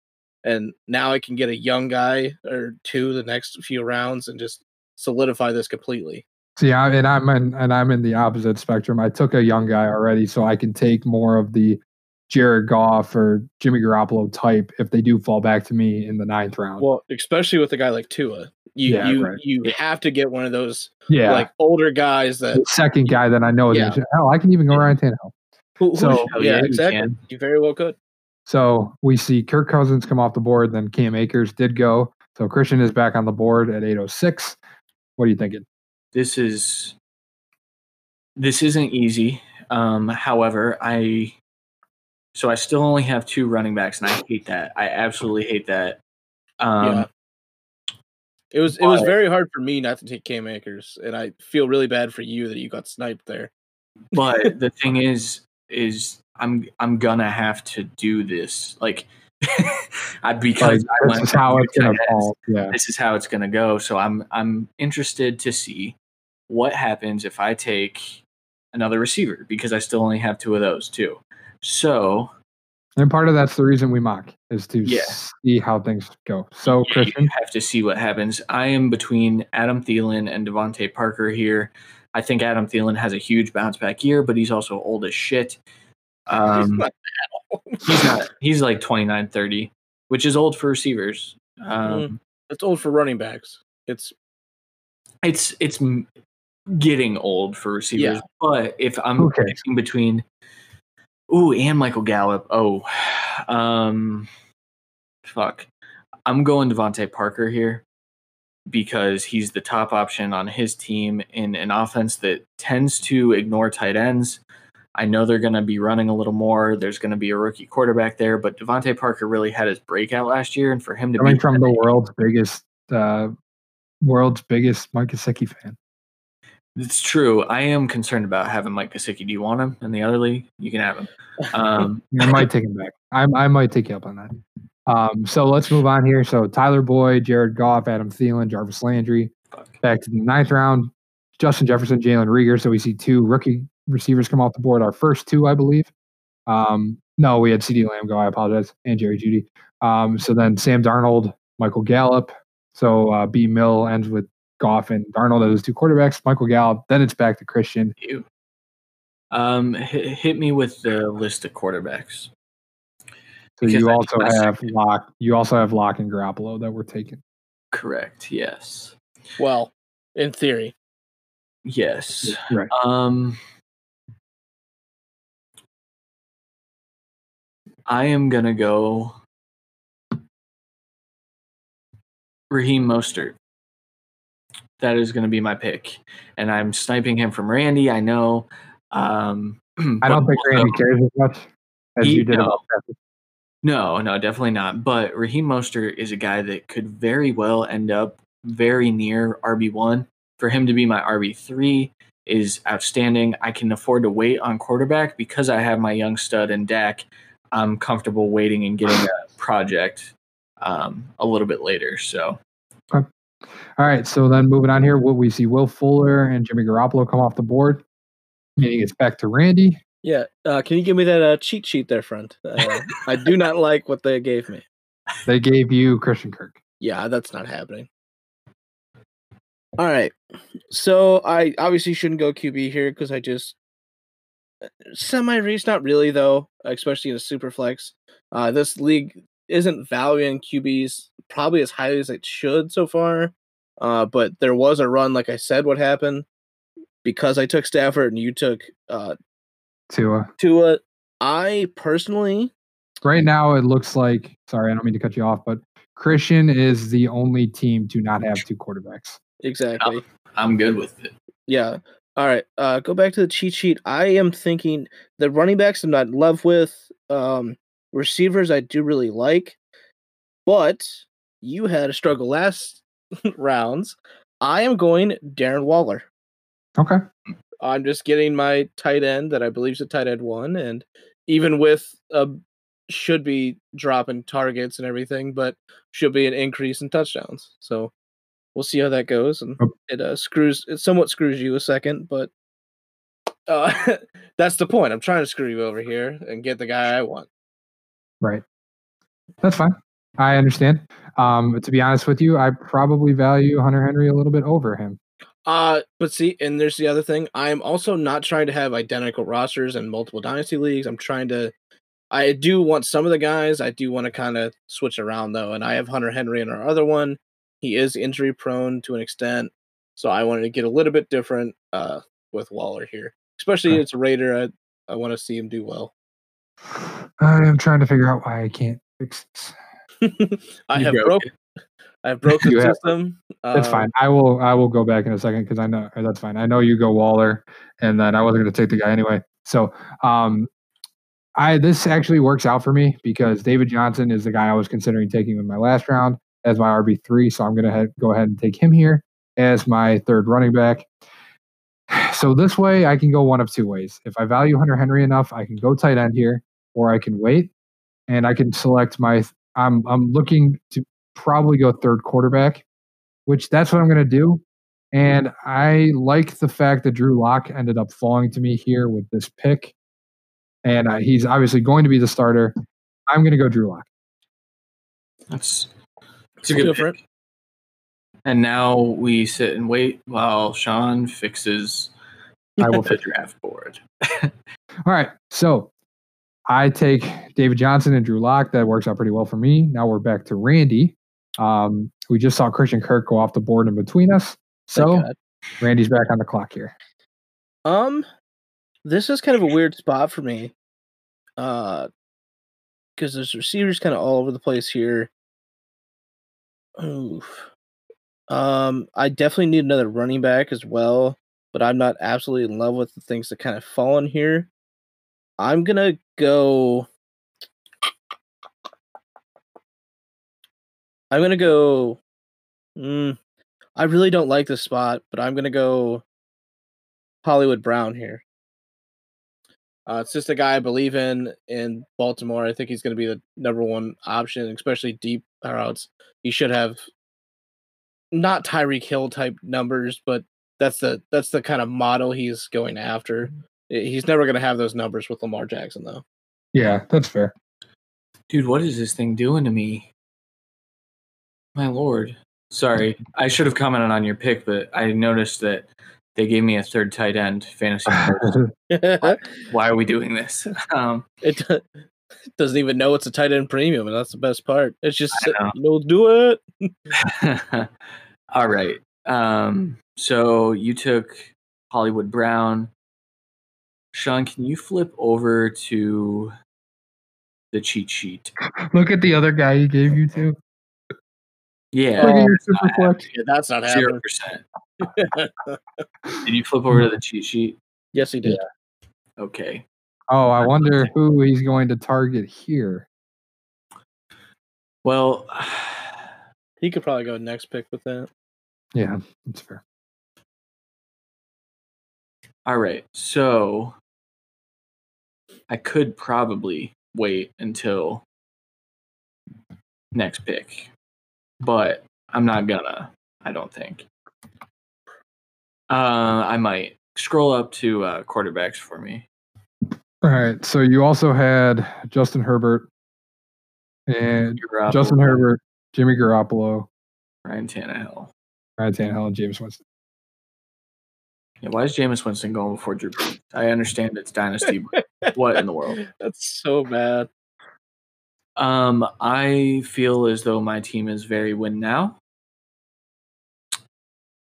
and now I can get a young guy or two the next few rounds and just solidify this completely. See, I, and I'm in, and I'm in the opposite spectrum. I took a young guy already, so I can take more of the Jared Goff or Jimmy Garoppolo type if they do fall back to me in the ninth round. Well, especially with a guy like Tua, you yeah, you right. you have to get one of those yeah like older guys that the second guy that I know. Yeah. hell, I can even go Ryan Tannehill. Who, so yeah, yeah exactly. You, you, very well could. So we see Kirk Cousins come off the board. Then Cam Akers did go. So Christian is back on the board at 806. What are you thinking? This is this isn't easy. Um, however, I so I still only have two running backs, and I hate that. I absolutely hate that. Um, yeah. It was it was very hard for me not to take Cam Akers, and I feel really bad for you that you got sniped there. But the thing is, is I'm I'm gonna have to do this. Like I because like, this is how it's gonna fall. Yeah. This is how it's gonna go. So I'm I'm interested to see what happens if I take another receiver because I still only have two of those too. So, and part of that's the reason we mock is to yeah. see how things go. So, Christian, you have to see what happens. I am between Adam Thielen and DeVante Parker here. I think Adam Thielen has a huge bounce back year, but he's also old as shit. Um, he's, not he's not. He's like 29, 30, which is old for receivers. Um, mm, it's old for running backs. It's it's it's getting old for receivers. Yeah. But if I'm okay. between Ooh, and Michael Gallup. Oh, um, fuck. I'm going DeVante Parker here because he's the top option on his team in an offense that tends to ignore tight ends. I know they're going to be running a little more. There's going to be a rookie quarterback there, but DeVante Parker really had his breakout last year, and for him to coming be from the world's biggest, uh, world's biggest Mike Gesicki fan. It's true. I am concerned about having Mike Gesicki. Do you want him in the other league? You can have him. Um, I might take him back. I, I might take you up on that. Um, so let's move on here. So Tyler Boyd, Jared Goff, Adam Thielen, Jarvis Landry. Fuck. Back to the ninth round. Justin Jefferson, Jalen Reagor. So we see two rookie receivers come off the board. Our first two, I believe. Um, no, we had CeeDee Lamb go. I apologize. And Jerry Jeudy. Um, so then Sam Darnold, Michael Gallup. So uh, B Mill ends with Goff and Darnold as two quarterbacks, Michael Gallup. Then it's back to Christian. Um, hit, hit me with the list of quarterbacks. So Because you I also just- have lock. You also have lock and Garoppolo that were taken. Correct. Yes. Well, in theory. Yes. Right. Um, I am gonna go Raheem Mostert. That is gonna be my pick, and I'm sniping him from Randy. I know. Um, I don't think Randy cares as much as He- you did no. No, no, definitely not. But Raheem Mostert is a guy that could very well end up very near RB1. For him to be my RB3 is outstanding. I can afford to wait on quarterback because I have my young stud and Dak. I'm comfortable waiting and getting a project um, a little bit later. So All right. So then moving on here, what we see Will Fuller and Jimmy Garoppolo come off the board. Meaning it's back to Randy. Yeah. Uh, can you give me that uh, cheat sheet there, friend? Uh, I do not like what they gave me. They gave you Christian Kirk. Yeah, that's not happening. All right. So I obviously shouldn't go QB here because I just semi race, not really though, especially in a super flex. Uh, this league isn't valuing QBs probably as highly as it should so far. Uh, but there was a run, like I said, what happened because I took Stafford and you took uh, Tua. Tua. I personally, Right now, it looks like. Sorry, I don't mean to cut you off, but Christian is the only team to not have two quarterbacks. exactly. I'm good with it. Yeah. All right. Uh, go back to the cheat sheet. I am thinking the running backs I'm not in love with. Um, receivers I do really like, but you had a struggle last rounds. I am going Darren Waller. Okay. I'm just getting my tight end that I believe is a tight end one, and even with a should be dropping targets and everything, but should be an increase in touchdowns. So we'll see how that goes, and it uh, screws it somewhat screws you a second, but uh, that's the point. I'm trying to screw you over here and get the guy I want. Right. That's fine. I understand. Um, to be honest with you, I probably value Hunter Henry a little bit over him. Uh, but see, and there's the other thing. I am also not trying to have identical rosters and multiple dynasty leagues. I'm trying to. I do want some of the guys. I do want to kind of switch around though, and I have Hunter Henry in our other one. He is injury prone to an extent, so I wanted to get a little bit different uh, with Waller here. Especially Okay. it's a Raider. I I want to see him do well. I am trying to figure out why I can't fix this. I You have broke broke. I have broken the have- system. That's Um, fine. I will. I will go back in a second because I know that's fine. I know you go Waller, and then I wasn't going to take the guy anyway. So, um, I this actually works out for me because David Johnson is the guy I was considering taking in my last round as my RB three. So I'm going to go ahead and take him here as my third running back. So this way, I can go one of two ways. If I value Hunter Henry enough, I can go tight end here, or I can wait, and I can select my. I'm I'm looking to probably go third quarterback which that's what I'm going to do. And I like the fact that Drew Lock ended up falling to me here with this pick. And uh, he's obviously going to be the starter. I'm going to go Drew Lock. That's it's a good different. And now we sit and wait while Sean fixes I will the pick. draft board. All right. So I take David Johnson and Drew Lock. That works out pretty well for me. Now we're back to Randy. Um, we just saw Christian Kirk go off the board in between us. So Randy's back on the clock here. Um, this is kind of a weird spot for me. Uh, because there's receivers kind of all over the place here. Oof. Um, I definitely need another running back as well, but I'm not absolutely in love with the things that kind of fall in here. I'm gonna go. I'm gonna go. Mm, I really don't like this spot, but I'm gonna go Hollywood Brown here. Uh, it's just a guy I believe in in Baltimore. I think he's going to be the number one option, especially deep routes. He should have not Tyreek Hill type numbers, but that's the that's the kind of model he's going after. He's never going to have those numbers with Lamar Jackson, though. Yeah, that's fair. Dude, what is this thing doing to me? My lord. Sorry, I should have commented on your pick, but I noticed that they gave me a third tight end fantasy. first. it Why are we doing this? Um, do- doesn't even know it's a tight end premium, and that's the best part. It's just I know. you'll do it. all right. Um, so you took Hollywood Brown. Sean, can you flip over to the cheat sheet? Look at the other guy he gave you to. Yeah, Look at your it's not super flex. Yeah, that's not zero happening. percent. Did you flip over to the cheat sheet? yes, he did. Okay. Oh, I wonder who he's going to target here. Well, He could probably go next pick with that. Yeah, that's fair. all right. So I could probably wait until next pick, but I'm not gonna. I don't think. Uh, I might scroll up to uh, quarterbacks for me. All right. So you also had Justin Herbert and Garoppolo, Justin Herbert, Jimmy Garoppolo, Ryan Tannehill. Ryan Tannehill, and Jameis Winston. Yeah, why is Jameis Winston going before Drew Brees? I understand it's dynasty, but what in the world? That's so bad. Um, I feel as though my team is very win now.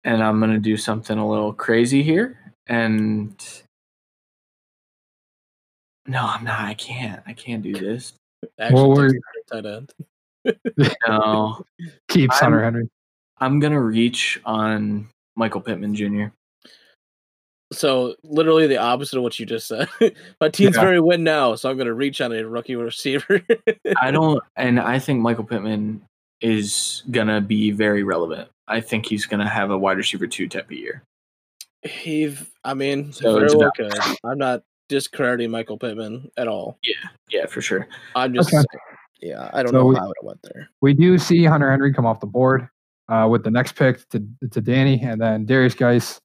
And I'm gonna do something a little crazy here. And no, I'm not. I can't. I can't do this. Actually, Well, we're- takes a tight end. No. Keeps I'm- Hunter Henry. I'm gonna reach on Michael Pittman Jr. So literally the opposite of what you just said. My team's Yeah. very win now, so I'm going to reach on a rookie receiver. I don't and I think Michael Pittman is gonna be very relevant. I think he's gonna have a wide receiver two type of year. he, I mean, So very it's well about- could. I'm not discrediting Michael Pittman at all. Yeah, yeah, for sure. I'm just, Okay. yeah, I don't So know we- how it went there. We do see Hunter Henry come off the board uh, with the next pick to, to Danny, and then Darius Geis,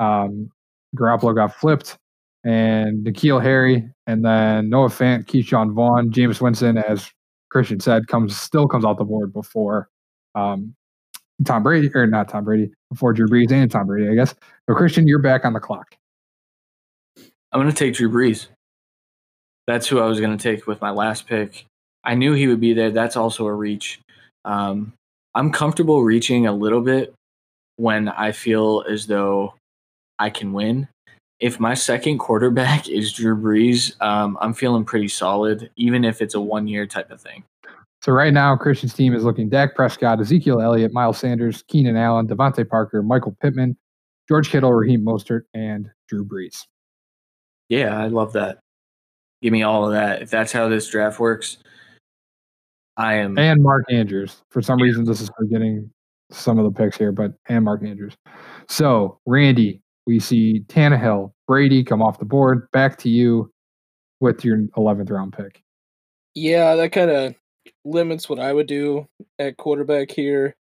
um, Garoppolo got flipped, and N'Keal Harry, and then Noah Fant, Ke'Shawn Vaughn, Jameis Winston, as Christian said, comes still comes off the board before um, Tom Brady or not Tom Brady before Drew Brees and Tom Brady, I guess. So Christian, you're back on the clock. I'm going to take Drew Brees. That's who I was going to take with my last pick. I knew he would be there. That's also a reach. Um, I'm comfortable reaching a little bit when I feel as though I can win. If my second quarterback is Drew Brees, um, I'm feeling pretty solid, even if it's a one year type of thing. So right now, Christian's team is looking Dak Prescott, Ezekiel Elliott, Miles Sanders, Keenan Allen, DeVante Parker, Michael Pittman, George Kittle, Raheem Mostert, and Drew Brees. Yeah, I love that. Give me all of that. If that's how this draft works, I am. and Mark Andrews. For some reason, this is forgetting some of the picks here, but and Mark Andrews. So, Randy, we see Tannehill, Brady come off the board. Back to you with your 11th round pick. Yeah, that kind of limits what I would do at quarterback here.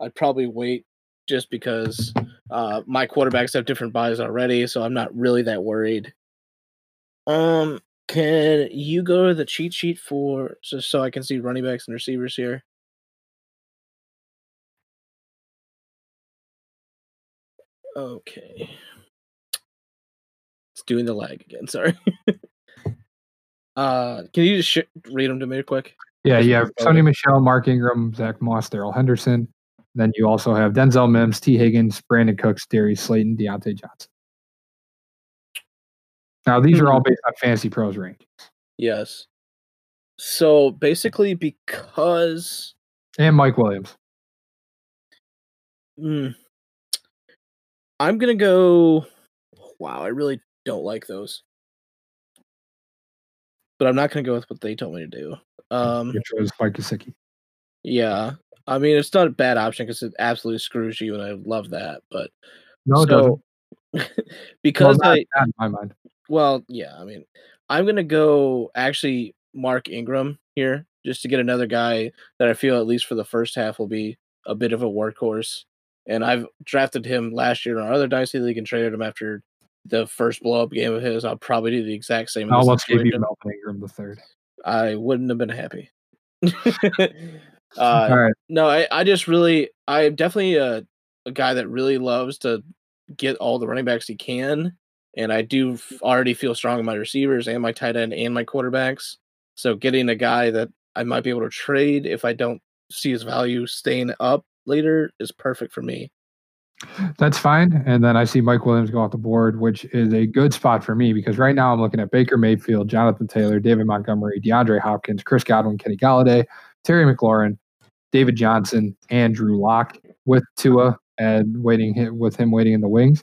I'd probably wait just because uh, my quarterbacks have different buys already, so I'm not really that worried. Um, can you go to the cheat sheet for just so I can see running backs and receivers here? Okay. It's doing the lag again. Sorry. uh, can you just sh- read them to me quick? Yeah, you have ahead. Michel, Mark Ingram, Zach Moss, Darrell Henderson. Then you also have Denzel Mims, Tee Higgins, Brandin Cooks, Darius Slayton, Diontae Johnson. Now, these are all based on Fantasy Pros rankings. Yes. So basically, because And Mike Williams. mm, I'm gonna go. Wow, I really don't like those, but I'm not gonna go with what they told me to do. Um, Which was Gesicki. yeah, I mean it's not a bad option because it absolutely screws you, and I love that. But No, so because well, I in my mind. Well, yeah, I mean, I'm gonna go actually Mark Ingram here just to get another guy that I feel at least for the first half will be a bit of a workhorse. And I've drafted him last year in our other dynasty league and traded him after the first blow up game of his. I'll probably do the exact same. in I this almost gave you. Melvin Ingram the third. I wouldn't have been happy. uh, All right. no, I, I just really, I'm definitely a, a guy that really loves to get all the running backs he can, and I do f- already feel strong in my receivers and my tight end and my quarterbacks. So getting a guy that I might be able to trade if I don't see his value staying up later is perfect for me. That's fine. And then I see Mike Williams go off the board, which is a good spot for me because right now I'm looking at Baker Mayfield, Jonathan Taylor, David Montgomery, DeAndre Hopkins, Chris Godwin, Kenny Golladay, Terry McLaurin, David Johnson, and Drew Lock with Tua and waiting with him waiting in the wings.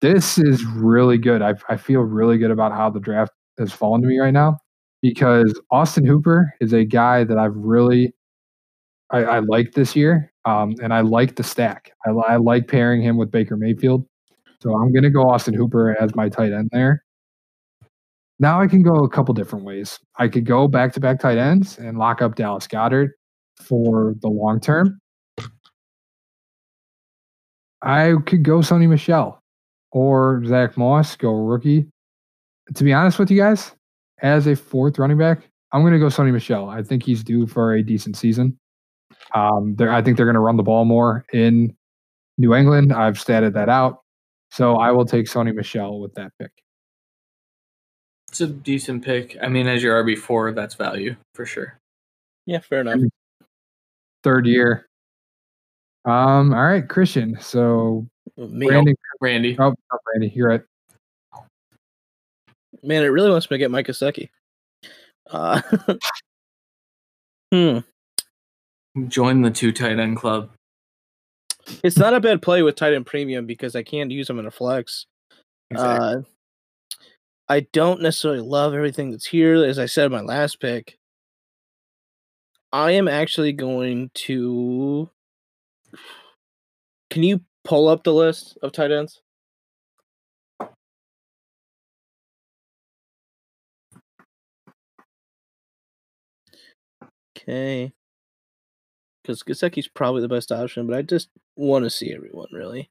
This is really good. I, I feel really good about how the draft has fallen to me right now because Austin Hooper is a guy that I've really I, I like this year, um, and I like the stack. I, I like pairing him with Baker Mayfield, so I'm going to go Austin Hooper as my tight end there. Now I can go a couple different ways. I could go back to back tight ends and lock up Dallas Goedert for the long term. I could go Sony Michel or Zach Moss, go rookie. To be honest with you guys, as a fourth running back, I'm going to go Sony Michel. I think he's due for a decent season. Um, they I think they're going to run the ball more in New England. I've statted that out. So I will take Sony Michel with that pick. It's a decent pick. I mean, as your RB4, that's value for sure. Yeah, fair enough. Third year. Um, all right, Christian. So Me, Randy. Randy. Oh, oh, Randy, you're right. man, it really wants me to get Mike Gesicki. Uh, hmm. Join the two tight end club. It's not a bad play with tight end premium because I can't use them in a flex. Uh, I don't necessarily love everything that's here. As I said in my last pick, I am actually going to. Can you pull up the list of tight ends? Okay. Because Gesicki's probably the best option, but I just want to see everyone really.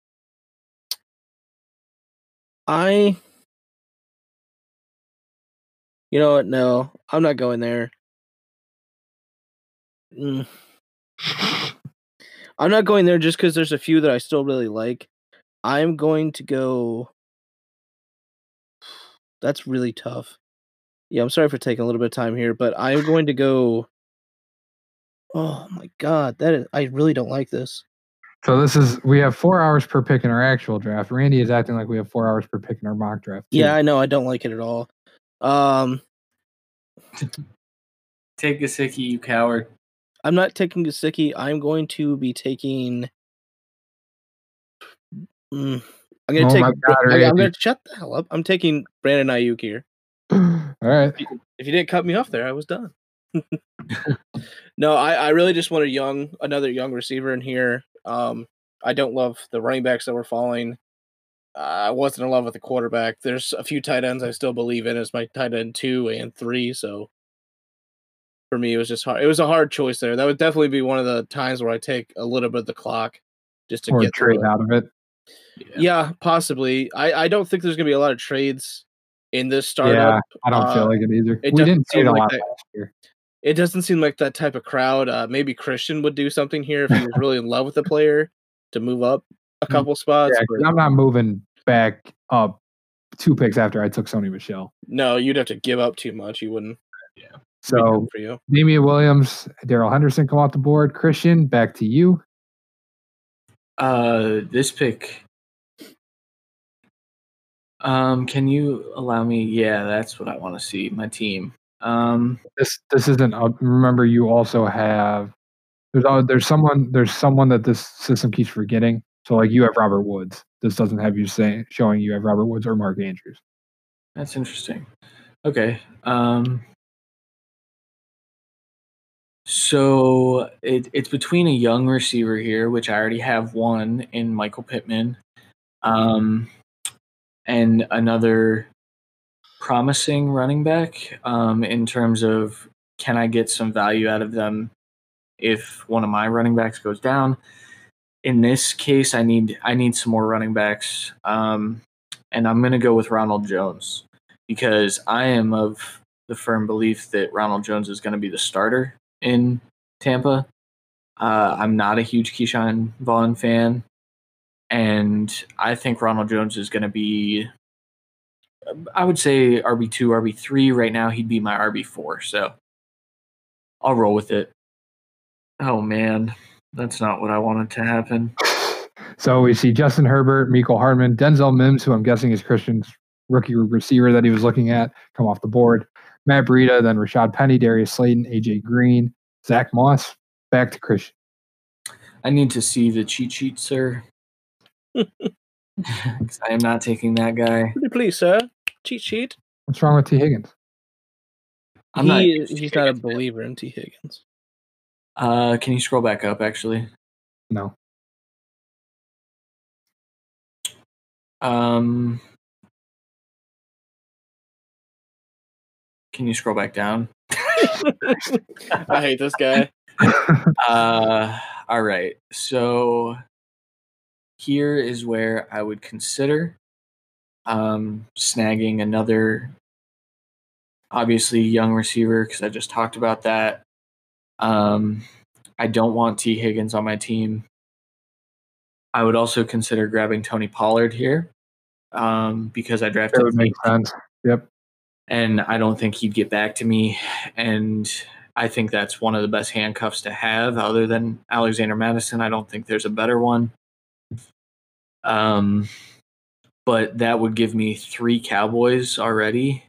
I you know what? No, I'm not going there. Mm. I'm not going there just because there's a few that I still really like. I'm going to go. That's really tough. Yeah, I'm sorry for taking a little bit of time here, but I'm going to go. Oh my god, that is, I really don't like this. So this is we have four hours per pick in our actual draft. Randy is acting like we have four hours per pick in our mock draft. too. Yeah, I know. I don't like it at all. Um, Take Gesicki, you coward. I'm not taking Gesicki. I'm going to be taking. Mm, I'm gonna Oh take. my God, I, am gonna shut the hell up. I'm taking Brandon Aiyuk here. All right. If you didn't cut me off there, I was done. No, I, I really just want a young, another young receiver in here. Um, I don't love the running backs that were falling. Uh, I wasn't in love with the quarterback. There's a few tight ends I still believe in as my tight end two and three. So for me, it was just hard. It was a hard choice there. That would definitely be one of the times where I take a little bit of the clock just to Or get trade out of it. Yeah, possibly. I, I don't think there's gonna be a lot of trades in this Yeah, startup. I don't feel Uh, like it either. it we didn't see it a like lot that- last year. It doesn't seem like that type of crowd. Uh, maybe Christian would do something here if he was really in love with the player to move up a Mm, couple spots. Yeah, 'cause but I'm not moving back up two picks after I took Sony Michel. no, you'd have to give up too much. You wouldn't. Yeah. So good for you. Damien Williams, Darrell Henderson come off the board. Christian, back to you. Uh, this pick. Um, can you allow me? Yeah, that's what I want to see. My team. Um, This this isn't. Uh, remember, you also have. There's there's someone there's someone that this system keeps forgetting. So like you have Robert Woods. This doesn't have you saying showing you have Robert Woods or Mark Andrews. that's interesting. Okay. Um. So it, it's between a young receiver here, which I already have one in Michael Pittman, um, and another promising running back. Um, in terms of can I get some value out of them if one of my running backs goes down? In this case, I need I need some more running backs, um, and I'm going to go with Ronald Jones because I am of the firm belief that Ronald Jones is going to be the starter in Tampa. Uh, I'm not a huge Ke'Shawn Vaughn fan. and I think Ronald Jones is going to be. I would say RB two, RB three. Right now, he'd be my RB four. So I'll roll with it. Oh man, that's not what I wanted to happen. So we see Justin Herbert, Mecole Hardman, Denzel Mims, who I'm guessing is Christian's rookie receiver that he was looking at, come off the board. Matt Breida, then Rashaad Penny, Darius Slayton, AJ Green, Zach Moss, back to Christian. I need to see the cheat sheet, sir. I am not taking that guy. Please, sir. Cheat sheet. What's wrong with Tee Higgins? I'm he, not is- he's T. not a Higgins, man. believer in Tee Higgins. Uh, can you scroll back up? Actually, No. um, can you scroll back down? I hate this guy. Uh, all right. So here is where I would consider um, snagging another, obviously young receiver because I just talked about that. Um, I don't want Tee Higgins on my team. I would also consider grabbing Tony Pollard here um, because I drafted That would make him sense. Yep. and I don't think he'd get back to me. And I think that's one of the best handcuffs to have, other than Alexander Mattison. I don't think there's a better one. Um, but that would give me three Cowboys already.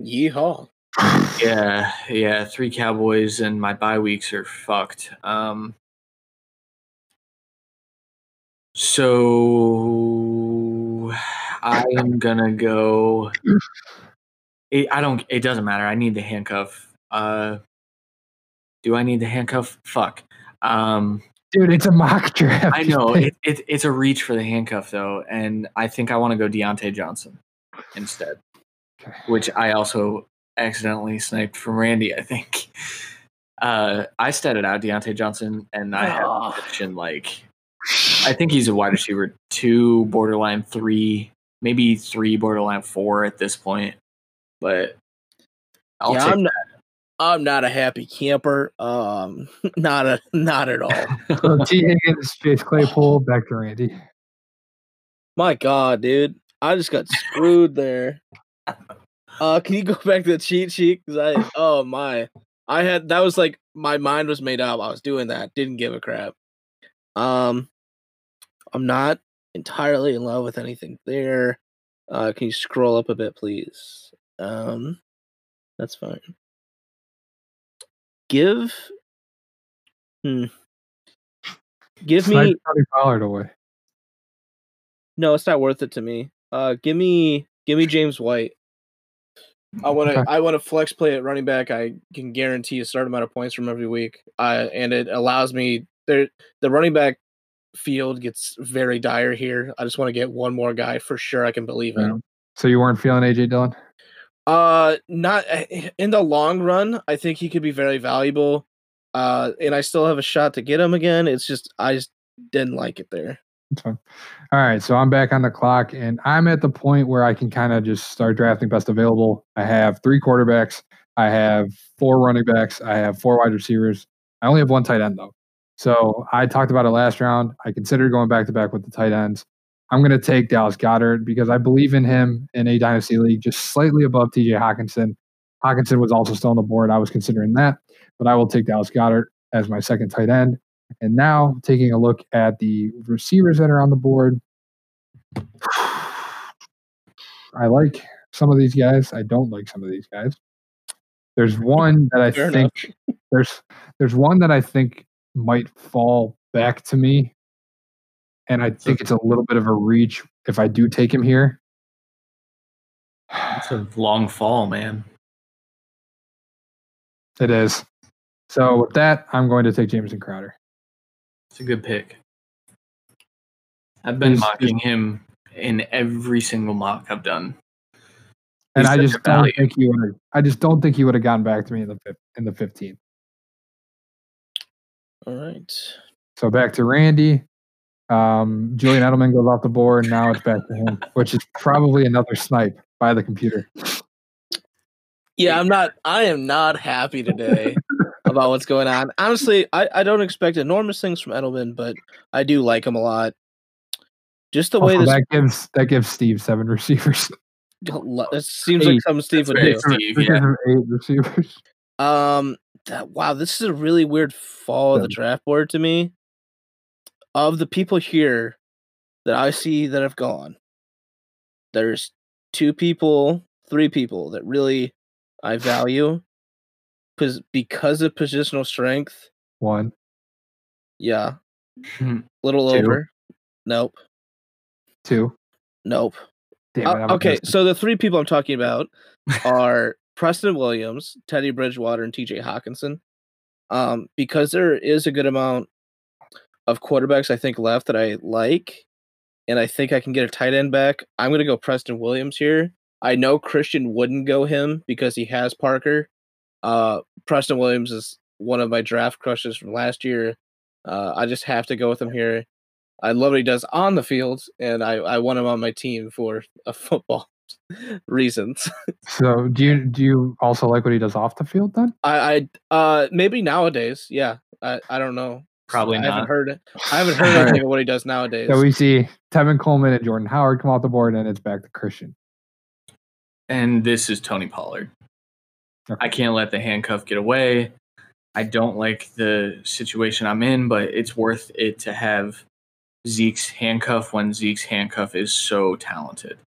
Yeehaw. Yeah, yeah, three Cowboys, and my bye weeks are fucked. Um, so I am gonna go. It, I don't. It doesn't matter. I need the handcuff. Uh, do I need the handcuff? Fuck. Um, Dude, it's a mock draft. I know it, it, it's a reach for the handcuff though, and I think I want to go Diontae Johnson instead, Okay. which I also accidentally sniped from Randy. I think uh, I statted out Diontae Johnson, and I have Oh. a like I think he's a wide receiver two, borderline three, maybe three, borderline four at this point. But I'll yeah, take I'm not. I'm not a happy camper. Um, not a not at all. So Tee Higgins, Chase Claypool, back to Randy. My God, dude, I just got screwed there. Uh, can you go back to the cheat sheet? Cause I, oh my, I had that was like my mind was made up. I was doing that. Didn't give a crap. Um, I'm not entirely in love with anything there. Uh, can you scroll up a bit, please? Um, that's fine. Give, hmm, give me. Tony Pollard away. No, it's not worth it to me. Uh, give me, give me James White. I want to, I want to flex play at running back. I can guarantee a certain amount of points from every week. Uh, and it allows me there. The running back field gets very dire here. I just want to get one more guy for sure. I can believe in. Yeah. So you weren't feeling AJ Dillon? Uh, not in the long run. I think he could be very valuable. Uh, and I still have a shot to get him again. It's just I just didn't like it there. All right, so I'm back on the clock, and I'm at the point where I can kind of just start drafting best available. I have three quarterbacks, I have four running backs, I have four wide receivers. I only have one tight end though. So I talked about it last round. I considered going back to back with the tight ends. I'm going to take Dallas Goedert because I believe in him in a dynasty league, just slightly above TJ Hockenson. Hawkinson was also still on the board. I was considering that, but I will take Dallas Goedert as my second tight end. And now taking a look at the receivers that are on the board. I like some of these guys. I don't like some of these guys. There's one that I Fair think there's there's one that I think might fall back to me. And I think it's a little bit of a reach if I do take him here. It's a long fall, man. It is. So with that, I'm going to take Jameson Crowder. It's a good pick. I've been Is- mocking him in every single mock I've done. And He's I just don't think he would have I just don't think he would have gotten back to me in the in the 15th. All right. So back to Randy. Um, Julian Edelman goes off the board. And now it's back to him, which is probably another snipe by the computer. Yeah, I'm not. I am not happy today about what's going on. Honestly, I, I don't expect enormous things from Edelman, but I do like him a lot. Just the way Also, this that gives that gives Steve seven receivers. it seems like Eight. something Steve would very do. Steve, yeah. eight receivers. Um, that, wow, this is a really weird fall of the draft board to me. Of the people here that I see that have gone, there's two people, three people that really I value, because because of positional strength. One, Yeah, Hmm. little Two. over. Nope, two. nope. Damn Uh, I'm okay, so the three people I'm talking about are Preston Williams, Teddy Bridgewater, and TJ Hockenson. Um, because there is a good amount of quarterbacks I think left that I like, and I think I can get a tight end back. I'm gonna go Preston Williams here. I know Christian wouldn't go him because he has Parker. Uh, Preston Williams is one of my draft crushes from last year. Uh, I just have to go with him here. I love what he does on the field, and I, I want him on my team for a football reasons. So do you do you also like what he does off the field then? I, I uh maybe nowadays, yeah. I, I don't know. Probably I haven't heard it. I haven't heard anything of what he does nowadays. So we see Tevin Coleman and Jordan Howard come off the board, and it's back to Christian. And this is Tony Pollard. Okay. I can't let the handcuff get away. I don't like the situation I'm in, but it's worth it to have Zeke's handcuff when Zeke's handcuff is so talented.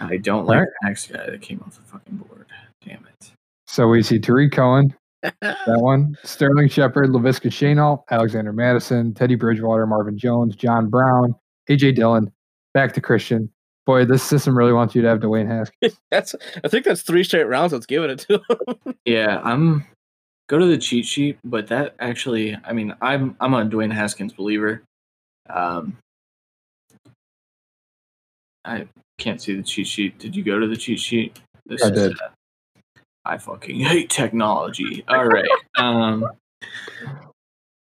I don't like Alright. the next guy that came off the fucking board. Damn it. So we see Tarik Cohen, that one, Sterling Shepard, Laviska Shenault, Alexander Mattison, Teddy Bridgewater, Marvin Jones, John Brown, AJ Dillon, back to Christian. Boy, this system really wants you to have Dwayne Haskins. that's I think that's three straight rounds. Let's give it to him. Yeah, I'm go to the cheat sheet, but that actually, I mean, I'm I'm a Dwayne Haskins believer. Um, I can't see the cheat sheet. Did you go to the cheat sheet? This I did. uh, I fucking hate technology. All right. um.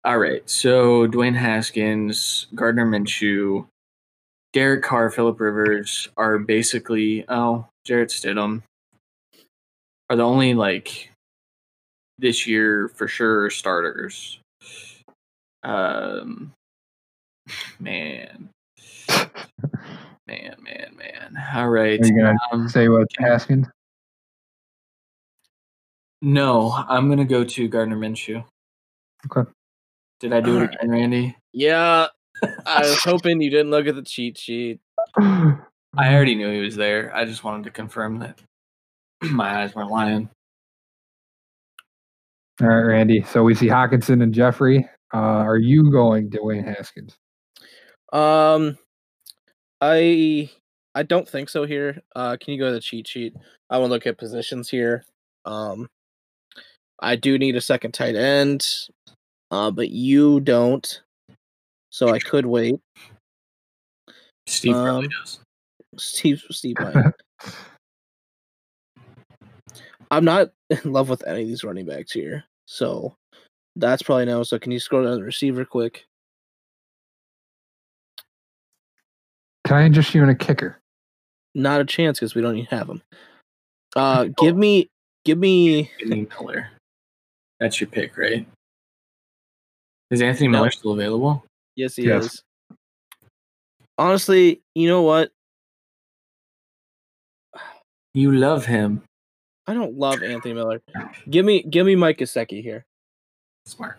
All right. So Dwayne Haskins, Gardner Minshew, Derek Carr, Philip Rivers are basically oh Jarrett Stidham are the only like this year for sure starters. Um, man, man, man, man. All right. Are you gonna Um, say what Haskins? No, I'm gonna go to Gardner Minshew. Okay. Did I do it Alright. again, Randy? yeah. I was hoping you didn't look at the cheat sheet. I already knew he was there. I just wanted to confirm that my eyes weren't lying. All right, Randy. So we see Hockenson and Jeffery. Uh, are you going Dwayne Haskins? Um I I don't think so here. Uh can you go to the cheat sheet? I want to look at positions here. Um I do need a second tight end. Uh but you don't. So I could wait. Steve probably Um, does. Steve Steve might. I'm not in love with any of these running backs here. So that's probably no. So can you scroll down the receiver quick? Can I interest you in a kicker? Not a chance because we don't even have them. Uh give me give me Anthony Miller. That's your pick, right? Is Anthony No. Miller still available? yes he Yes. is. Honestly, you know what? You love him. I don't love Anthony Miller. Give me give me Mike Gesicki here. Smart.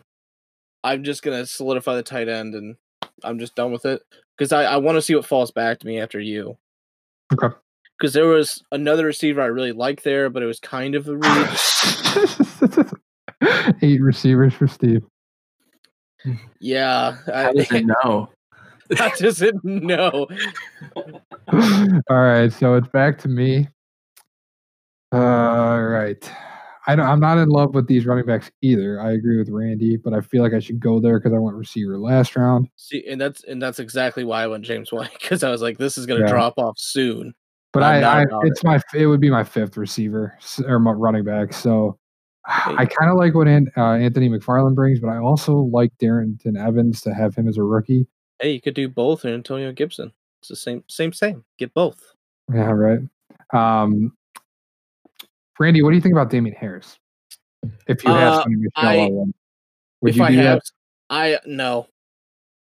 I'm just gonna solidify the tight end and I'm just done with it. Because I, I want to see what falls back to me after you. Okay. Because there was another receiver I really liked there, but it was kind of a reach. Eight receivers for Steve. Yeah, How does I, it know? I just didn't know. All right, so it's back to me. All right. I don't, I'm not in love with these running backs either. I agree with Randy, but I feel like I should go there because I went receiver last round. See, and that's and that's exactly why I went James White because I was like, this is gonna Yeah. drop off soon. But I'm I, I about it's my it would be my fifth receiver or my running back. So I kind of like what An, uh, Anthony McFarland brings, but I also like Darrynton Evans to have him as a rookie. Hey, you could do both or Antonio Gibson. It's the same, same, same. Get both. Yeah, right. Um, Randy, what do you think about Damien Harris? If you have Uh, Sony Michel I- already, would if you I do have, that? I no.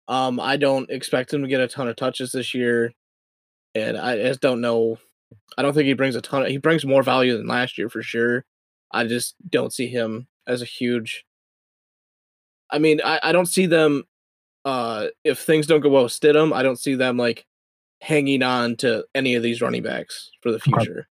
Um, I don't expect him to get a ton of touches this year, and I just don't know. I don't think he brings a ton. Of, he brings more value than last year for sure. I just don't see him as a huge. I mean, I, I don't see them. Uh, if things don't go well with Stidham, I don't see them like hanging on to any of these running backs for the future.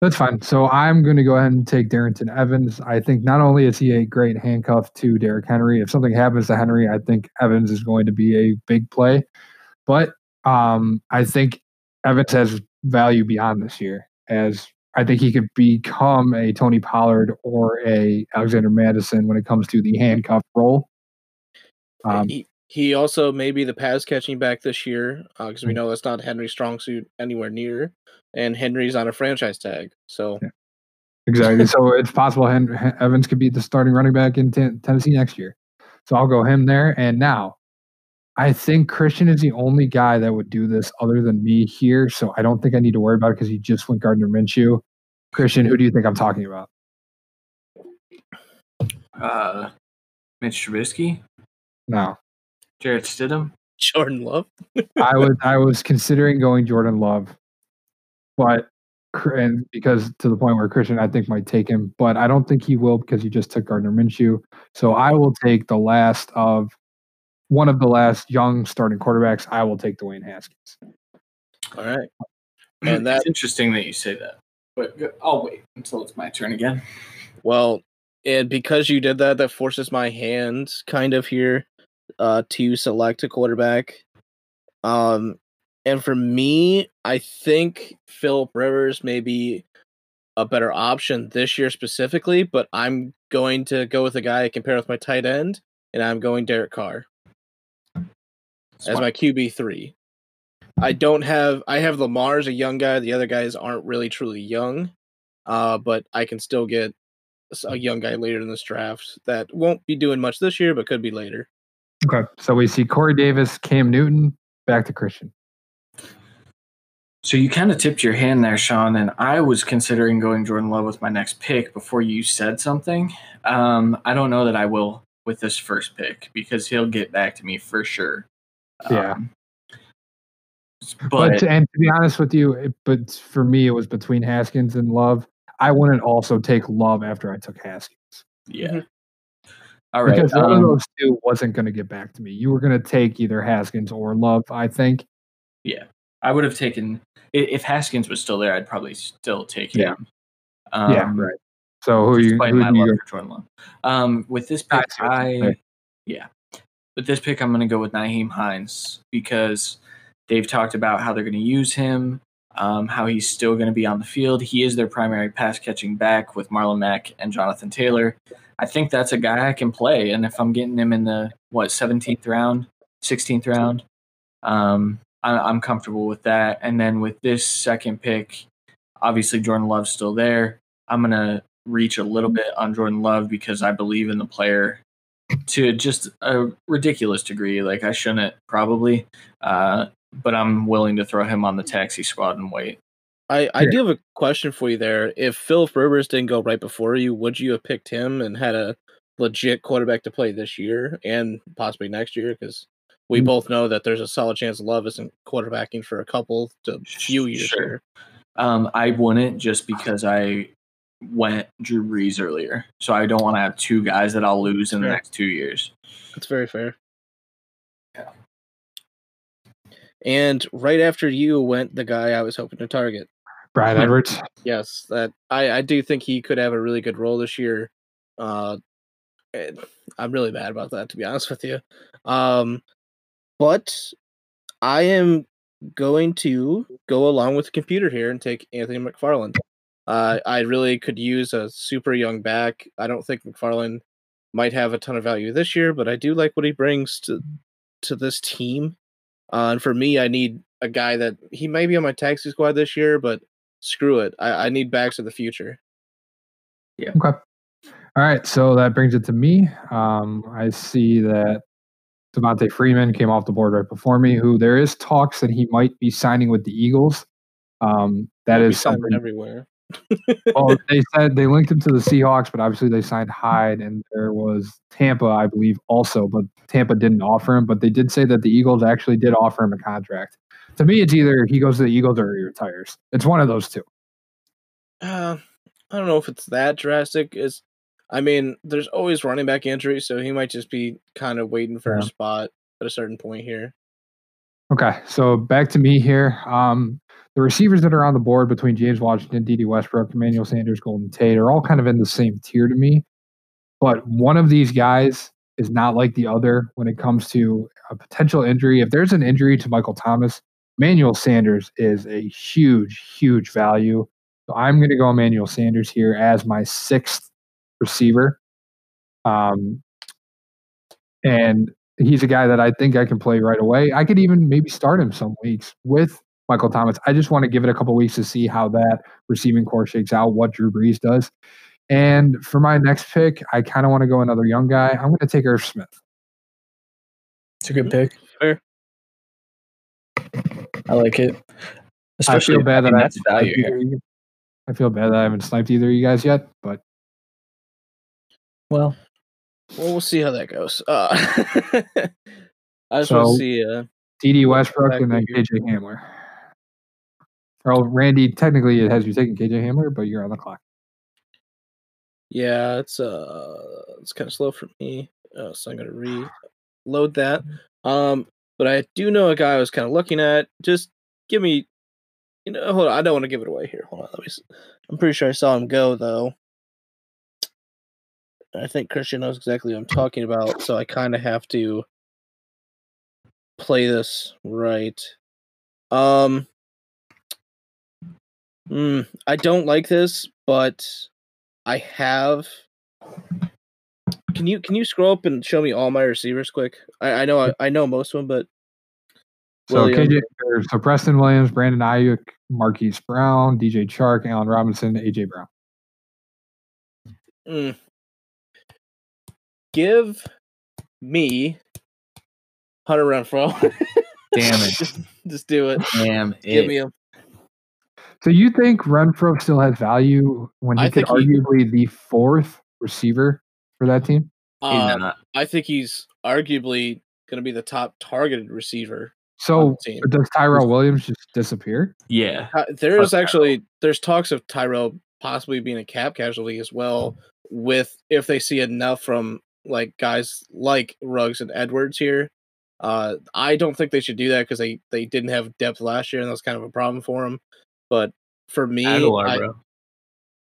That's fine. So I'm going to go ahead and take Darrynton Evans. I think not only is he a great handcuff to Derrick Henry, if something happens to Henry, I think Evans is going to be a big play. But um, I think Evans has value beyond this year, as I think he could become a Tony Pollard or a Alexander Mattison when it comes to the handcuff role. Um, he, he also may be the pass catching back this year because uh, we know that's not Henry's strong suit anywhere near and Henry's on a franchise tag. So yeah. exactly. so it's possible Henry, Evans could be the starting running back in Tennessee next year. So I'll go him there. And now I think Christian is the only guy that would do this other than me here. So I don't think I need to worry about it because he just went Gardner Minshew. Christian, who do you think I'm talking about? Uh, Mitch Trubisky. No. Jarrett Stidham. Jordan Love. I was I was considering going Jordan Love but and because to the point where Christian I think might take him, but I don't think he will because he just took Gardner Minshew. So I will take the last of one of the last young starting quarterbacks. I will take Dwayne Haskins. All right, and that's interesting that you say that. But I'll wait until it's my turn again. Well, and because you did that, that forces my hand kind of here uh, to select a quarterback. Um, and for me, I think Philip Rivers may be a better option this year specifically, but I'm going to go with a guy I compare with my tight end, and I'm going Derek Carr as my QB three. I don't have I have Lamar's a young guy. The other guys aren't really truly young, uh, but I can still get a young guy later in this draft that won't be doing much this year, but could be later. Okay, so we see Corey Davis, Cam Newton, back to Christian. So you kind of tipped your hand there, Sean, and I was considering going Jordan Love with my next pick before you said something. Um, I don't know that I will with this first pick because he'll get back to me for sure. Yeah. But, but and to be honest with you, it, but for me, it was between Haskins and Love. I wouldn't also take Love after I took Haskins. Yeah. Mm-hmm. All right. Because um, one of um, those two wasn't going to get back to me. You were going to take either Haskins or Love, I think. Yeah. I would have taken if Haskins was still there, I'd probably still take him. Yeah, um, yeah right. So who are you? Who you for Jordan Love. Um, with this pick, I yeah, with this pick, I'm going to go with Nyheim Hines because they've talked about how they're going to use him, um, how he's still going to be on the field. He is their primary pass catching back with Marlon Mack and Jonathan Taylor. I think that's a guy I can play, and if I'm getting him in the what 17th round, 16th round, um, I'm comfortable with that. And then with this second pick, obviously Jordan Love's still there. I'm gonna reach a little bit on Jordan Love because I believe in the player to just a ridiculous degree. Like I shouldn't probably, uh, but I'm willing to throw him on the taxi squad and wait. I, I do have a question for you there. If Philip Rivers didn't go right before you, would you have picked him and had a legit quarterback to play this year and possibly next year? Because we mm. both know that there's a solid chance Love isn't quarterbacking for a couple to few years sure. here. Um, I wouldn't just because I went Drew Brees earlier, so I don't want to have two guys that I'll lose in the next two years. That's very fair. Yeah. And right after you went the guy I was hoping to target. Brad Edwards. yes, that I, I do think he could have a really good role this year. Uh, I'm really mad about that to be honest with you. Um, but I am going to go along with the computer here and take Anthony McFarland. Uh, I really could use a super young back. I don't think McFarland might have a ton of value this year, but I do like what he brings to to this team. Uh, and for me, I need a guy that he may be on my taxi squad this year, but screw it. I, I need backs of the future. Yeah. Okay. All right. So that brings it to me. Um, I see that Devonta Freeman came off the board right before me, who there is talks that he might be signing with the Eagles. Um, that He'll is something everywhere. Well, they said they linked him to the Seahawks, but obviously they signed Hyde, and there was Tampa, I believe, also, but Tampa didn't offer him. But they did say that the Eagles actually did offer him a contract. To me, it's either he goes to the Eagles or he retires. It's one of those two. Uh, I don't know if it's that drastic. Is I mean, there's always running back injuries, so he might just be kind of waiting for Yeah. a spot at a certain point here. Okay, so back to me here. Um, the receivers that are on the board between James Washington, Dede Westbrook, Emmanuel Sanders, Golden Tate are all kind of in the same tier to me. But one of these guys is not like the other when it comes to a potential injury. If there's an injury to Michael Thomas, Emmanuel Sanders is a huge, huge value. So I'm going to go Emmanuel Sanders here as my sixth receiver. Um, and he's a guy that I think I can play right away. I could even maybe start him some weeks with Michael Thomas. I just want to give it a couple weeks to see how that receiving core shakes out, what Drew Brees does. And for my next pick, I kind of want to go another young guy. I'm going to take Irv Smith. It's a good pick. Fair. I like it. I feel bad that I that's haven't value sniped either of you- I feel bad that I haven't sniped either of you guys yet, but Well, Well, we'll see how that goes. Uh, I just want to see. Uh, Dede Westbrook and then Exactly. KJ Hamler. Well, Randy, technically it has you taking KJ Hamler, but you're on the clock. yeah, it's uh, it's kind of slow for me, uh, so I'm gonna reload that. Um, but I do know a guy I was kind of looking at. Just give me, you know, hold on. I don't want to give it away here. Hold on, let me. s- I'm pretty sure I saw him go though. I think Christian knows exactly what I'm talking about, so I kind of have to play this right. Um, mm, I don't like this, but I have. Can you can you scroll up and show me all my receivers quick? I, I know I, I know most of them, but So Williams. KJ, so Preston Williams, Brandon Aiyuk, Marquise Brown, DJ Chark, Allen Robinson, AJ Brown. Mm. Give me Hunter Renfrow. Damn it. just, just do it. Damn it. Give it. me him. So you think Renfrow still has value when he I could think he- arguably the fourth receiver for that team? He's Um. I think he's arguably going to be the top targeted receiver So does Tyrell Williams just disappear? Yeah. Uh, there's actually there's talks of Tyrell possibly being a cap casualty as well. With if they see enough from like guys like Ruggs and Edwards here, uh, I don't think they should do that because they they didn't have depth last year and that's kind of a problem for them. But for me, Aguilar, I- bro.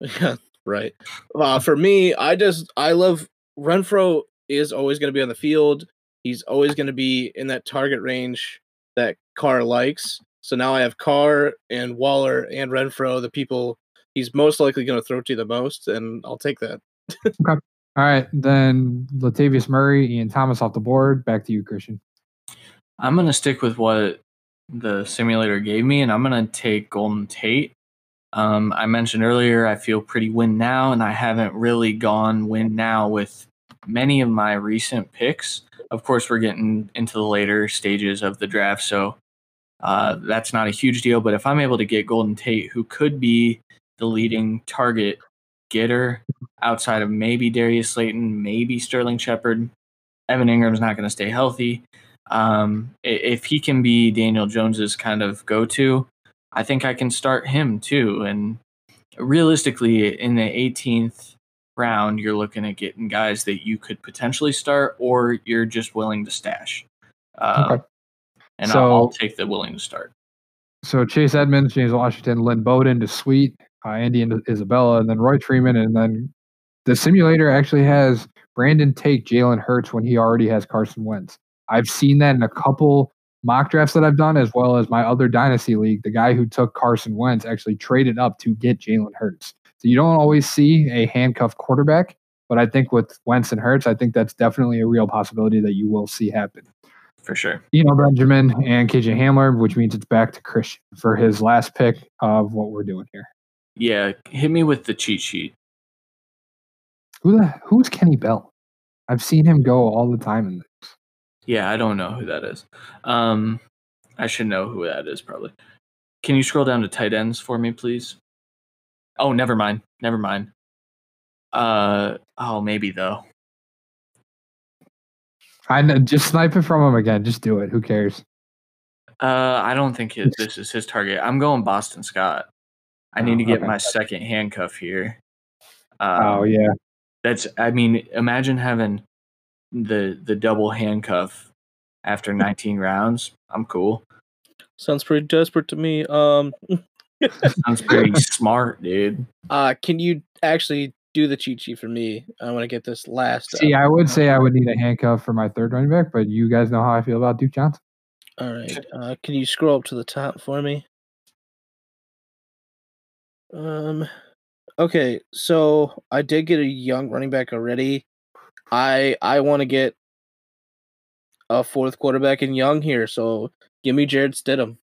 yeah, right. Uh, for me, I just I love Renfrow is always going to be on the field. He's always going to be in that target range that Carr likes. So now I have Carr and Waller and Renfrow, the people he's most likely going to throw to the most, and I'll take that. okay. All right, then Latavius Murray, Ian Thomas off the board. Back to you, Christian. I'm gonna stick with what the simulator gave me, and I'm gonna take Golden Tate. Um, I mentioned earlier I feel pretty win now, and I haven't really gone win now with many of my recent picks. Of course, we're getting into the later stages of the draft, so uh, that's not a huge deal. But if I'm able to get Golden Tate, who could be the leading target getter outside of maybe Darius Slayton, maybe Sterling Shepard, Evan Engram's not going to stay healthy. Um, if he can be Daniel Jones's kind of go-to, I think I can start him too. And realistically, in the 18th round, you're looking at getting guys that you could potentially start, or you're just willing to stash. Uh, Okay. And I'll, I'll take the willing to start. So Chase Edmonds, James Washington, Lynn Bowden to Sweet, uh, Andy and Isabella, and then Royce Freeman, and then the simulator actually has Brandon take Jalen Hurts when he already has Carson Wentz. I've seen that in a couple mock drafts that I've done, as well as my other dynasty league. The guy who took Carson Wentz actually traded up to get Jalen Hurts. So you don't always see a handcuffed quarterback, but I think with Wentz and Hurts, I think that's definitely a real possibility that you will see happen. For sure. You know, Benjamin and KJ Hamler, which means it's back to Christian for his last pick of what we're doing here. Yeah, hit me with the cheat sheet. Who the who's Kenny Bell? I've seen him go all the time in this. Yeah, I don't know who that is. Um, I should know who that is probably. Can you scroll down to tight ends for me, please? Oh, never mind. Never mind. Uh oh, maybe though. I know, just snipe it from him again. Just do it. Who cares? Uh, I don't think it, this is his target. I'm going Boston Scott. I need Oh, to get okay. my second handcuff here. Um, oh yeah. That's I mean, imagine having the the double handcuff after 19 rounds. I'm cool. Sounds pretty desperate to me. Um, Sounds pretty smart, dude. uh, can you actually do the cheat sheet for me? I want to get this last. uh, See, I would say I would need a handcuff for my third running back, but you guys know how I feel about Duke Johnson. All right. Uh, can you scroll up to the top for me? Um. Okay, so I did get a young running back already. I I want to get a fourth quarterback in young here, so give me Jarrett Stidham.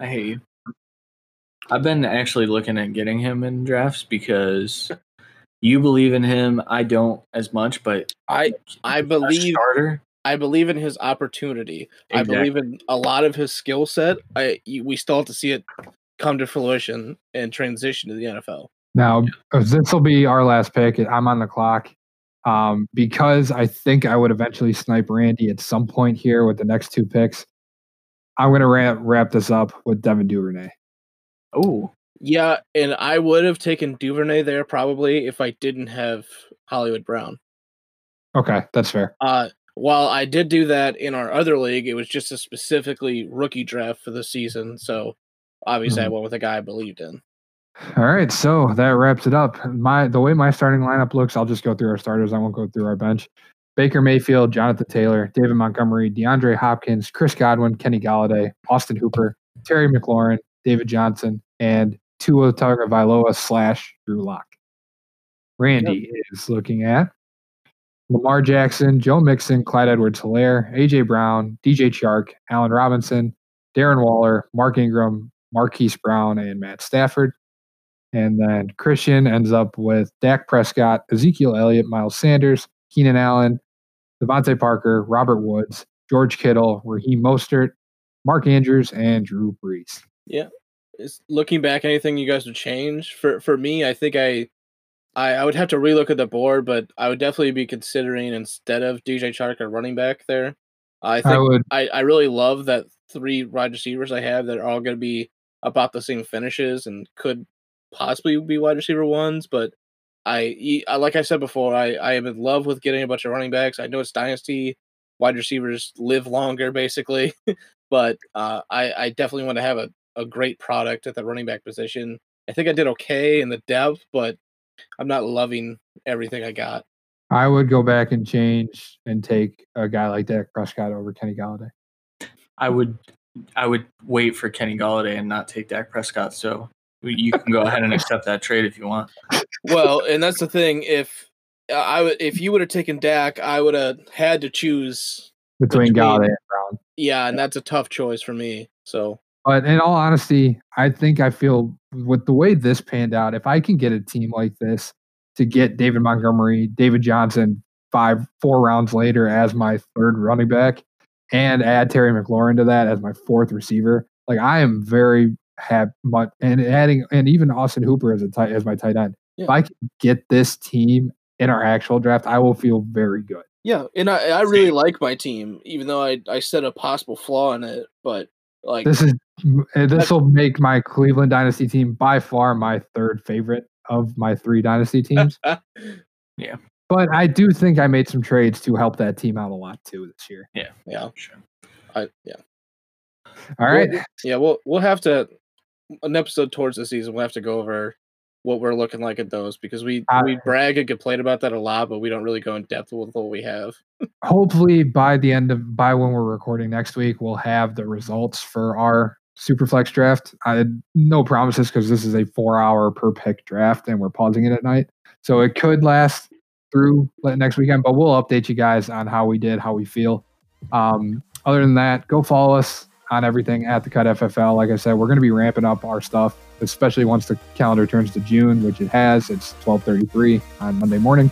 I hate you. I've been actually looking at getting him in drafts because you believe in him. I don't as much, but I I believe starter. I believe in his opportunity. I believe in a lot of his skill set. I we still have to see it come to fruition and transition to the NFL. Now, this will be our last pick. I'm on the clock. Um, because I think I would eventually snipe Randy at some point here with the next two picks. I'm going to wrap, wrap this up with Devin Duvernay. Oh, Yeah, and I would have taken Duvernay there probably if I didn't have Hollywood Brown. Okay, that's fair. Uh, while I did do that in our other league, it was just a specifically rookie draft for the season. So obviously, I Mhm. went with a guy I believed in. All right, so that wraps it up. My the way my starting lineup looks, I'll just go through our starters. I won't go through our bench. Baker Mayfield, Jonathan Taylor, David Montgomery, DeAndre Hopkins, Chris Godwin, Kenny Golladay, Austin Hooper, Terry McLaurin, David Johnson, and Tua Tagovailoa slash Drew Lock. Randy is looking at Lamar Jackson, Joe Mixon, Clyde Edwards Helaire, AJ Brown, DJ Chark, Allen Robinson, Darren Waller, Mark Ingram, Marquise Brown, and Matt Stafford. And then Christian ends up with Dak Prescott, Ezekiel Elliott, Miles Sanders, Keenan Allen, DeVante Parker, Robert Woods, George Kittle, Raheem Mostert, Mark Andrews, and Drew Brees. Yeah. Is looking back, anything you guys would change for for me? I think I, I, I would have to relook at the board, but I would definitely be considering instead of DJ Chark a running back there. I I think would I, I really love that three wide receivers I have that are all going to be about the same finishes and could possibly be wide receiver ones. But I, like I said before, I, I am in love with getting a bunch of running backs. I know it's dynasty, wide receivers live longer basically, but uh, I, I definitely want to have a, a great product at the running back position. I think I did okay in the depth, but I'm not loving everything I got. I would go back and change and take a guy like Dak Prescott over Kenny Golladay. I would I would wait for Kenny Golladay and not take Dak Prescott. So you can go ahead and accept that trade if you want. well, and that's the thing. If uh, I would, if you would have taken Dak, I would have had to choose. Between Between- Golladay and Brown. Yeah, and that's a tough choice for me. So But in all honesty, I think I feel with the way this panned out, if I can get a team like this to get David Montgomery, David Johnson five, four rounds later as my third running back, and add Terry McLaurin to that as my fourth receiver, like I am very happy. But and adding and even Austin Hooper as a tight as my tight end. If I can get this team in our actual draft, I will feel very good. yeah, and I, I really like my team, even though I I said a possible flaw in it. But like, This is this will make my Cleveland dynasty team by far my third favorite of my three dynasty teams. Yeah, but I do think I made some trades to help that team out a lot too this year. yeah, Sure. I yeah. All right. Well, yeah, we'll we'll have to an episode towards the season. We'll have to go over what we're looking like at those because we Uh, we brag and complain about that a lot, but we don't really go in depth with what we have. Hopefully by the end of by when we're recording next week, we'll have the results for our Superflex draft. I no promises because this is a four hour per pick draft and we're pausing it at night. So it could last through next weekend, but we'll update you guys on how we did, how we feel. Um, other than that, go follow us on everything at the Cut FFL. Like I said, we're going to be ramping up our stuff, especially once the calendar turns to June, which it has. It's 12:33 on Monday morning.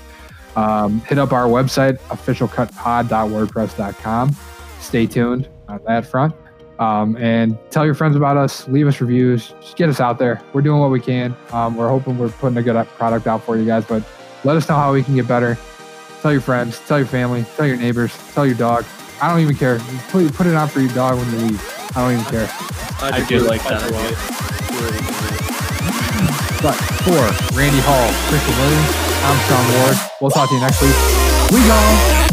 Um, hit up our website, officialcutpod.wordpress.com. Stay tuned on that front. Um, and tell your friends about us. Leave us reviews. Just get us out there. We're doing what we can. Um, we're hoping we're putting a good product out for you guys. But let us know how we can get better. Tell your friends. Tell your family. Tell your neighbors. Tell your dog. I don't even care. Put, put it on for your dog when you leave. I don't even care. I do like that a lot. But for Randy Hall, Christian Williams, I'm Sean Ward. We'll talk to you next week. We gone.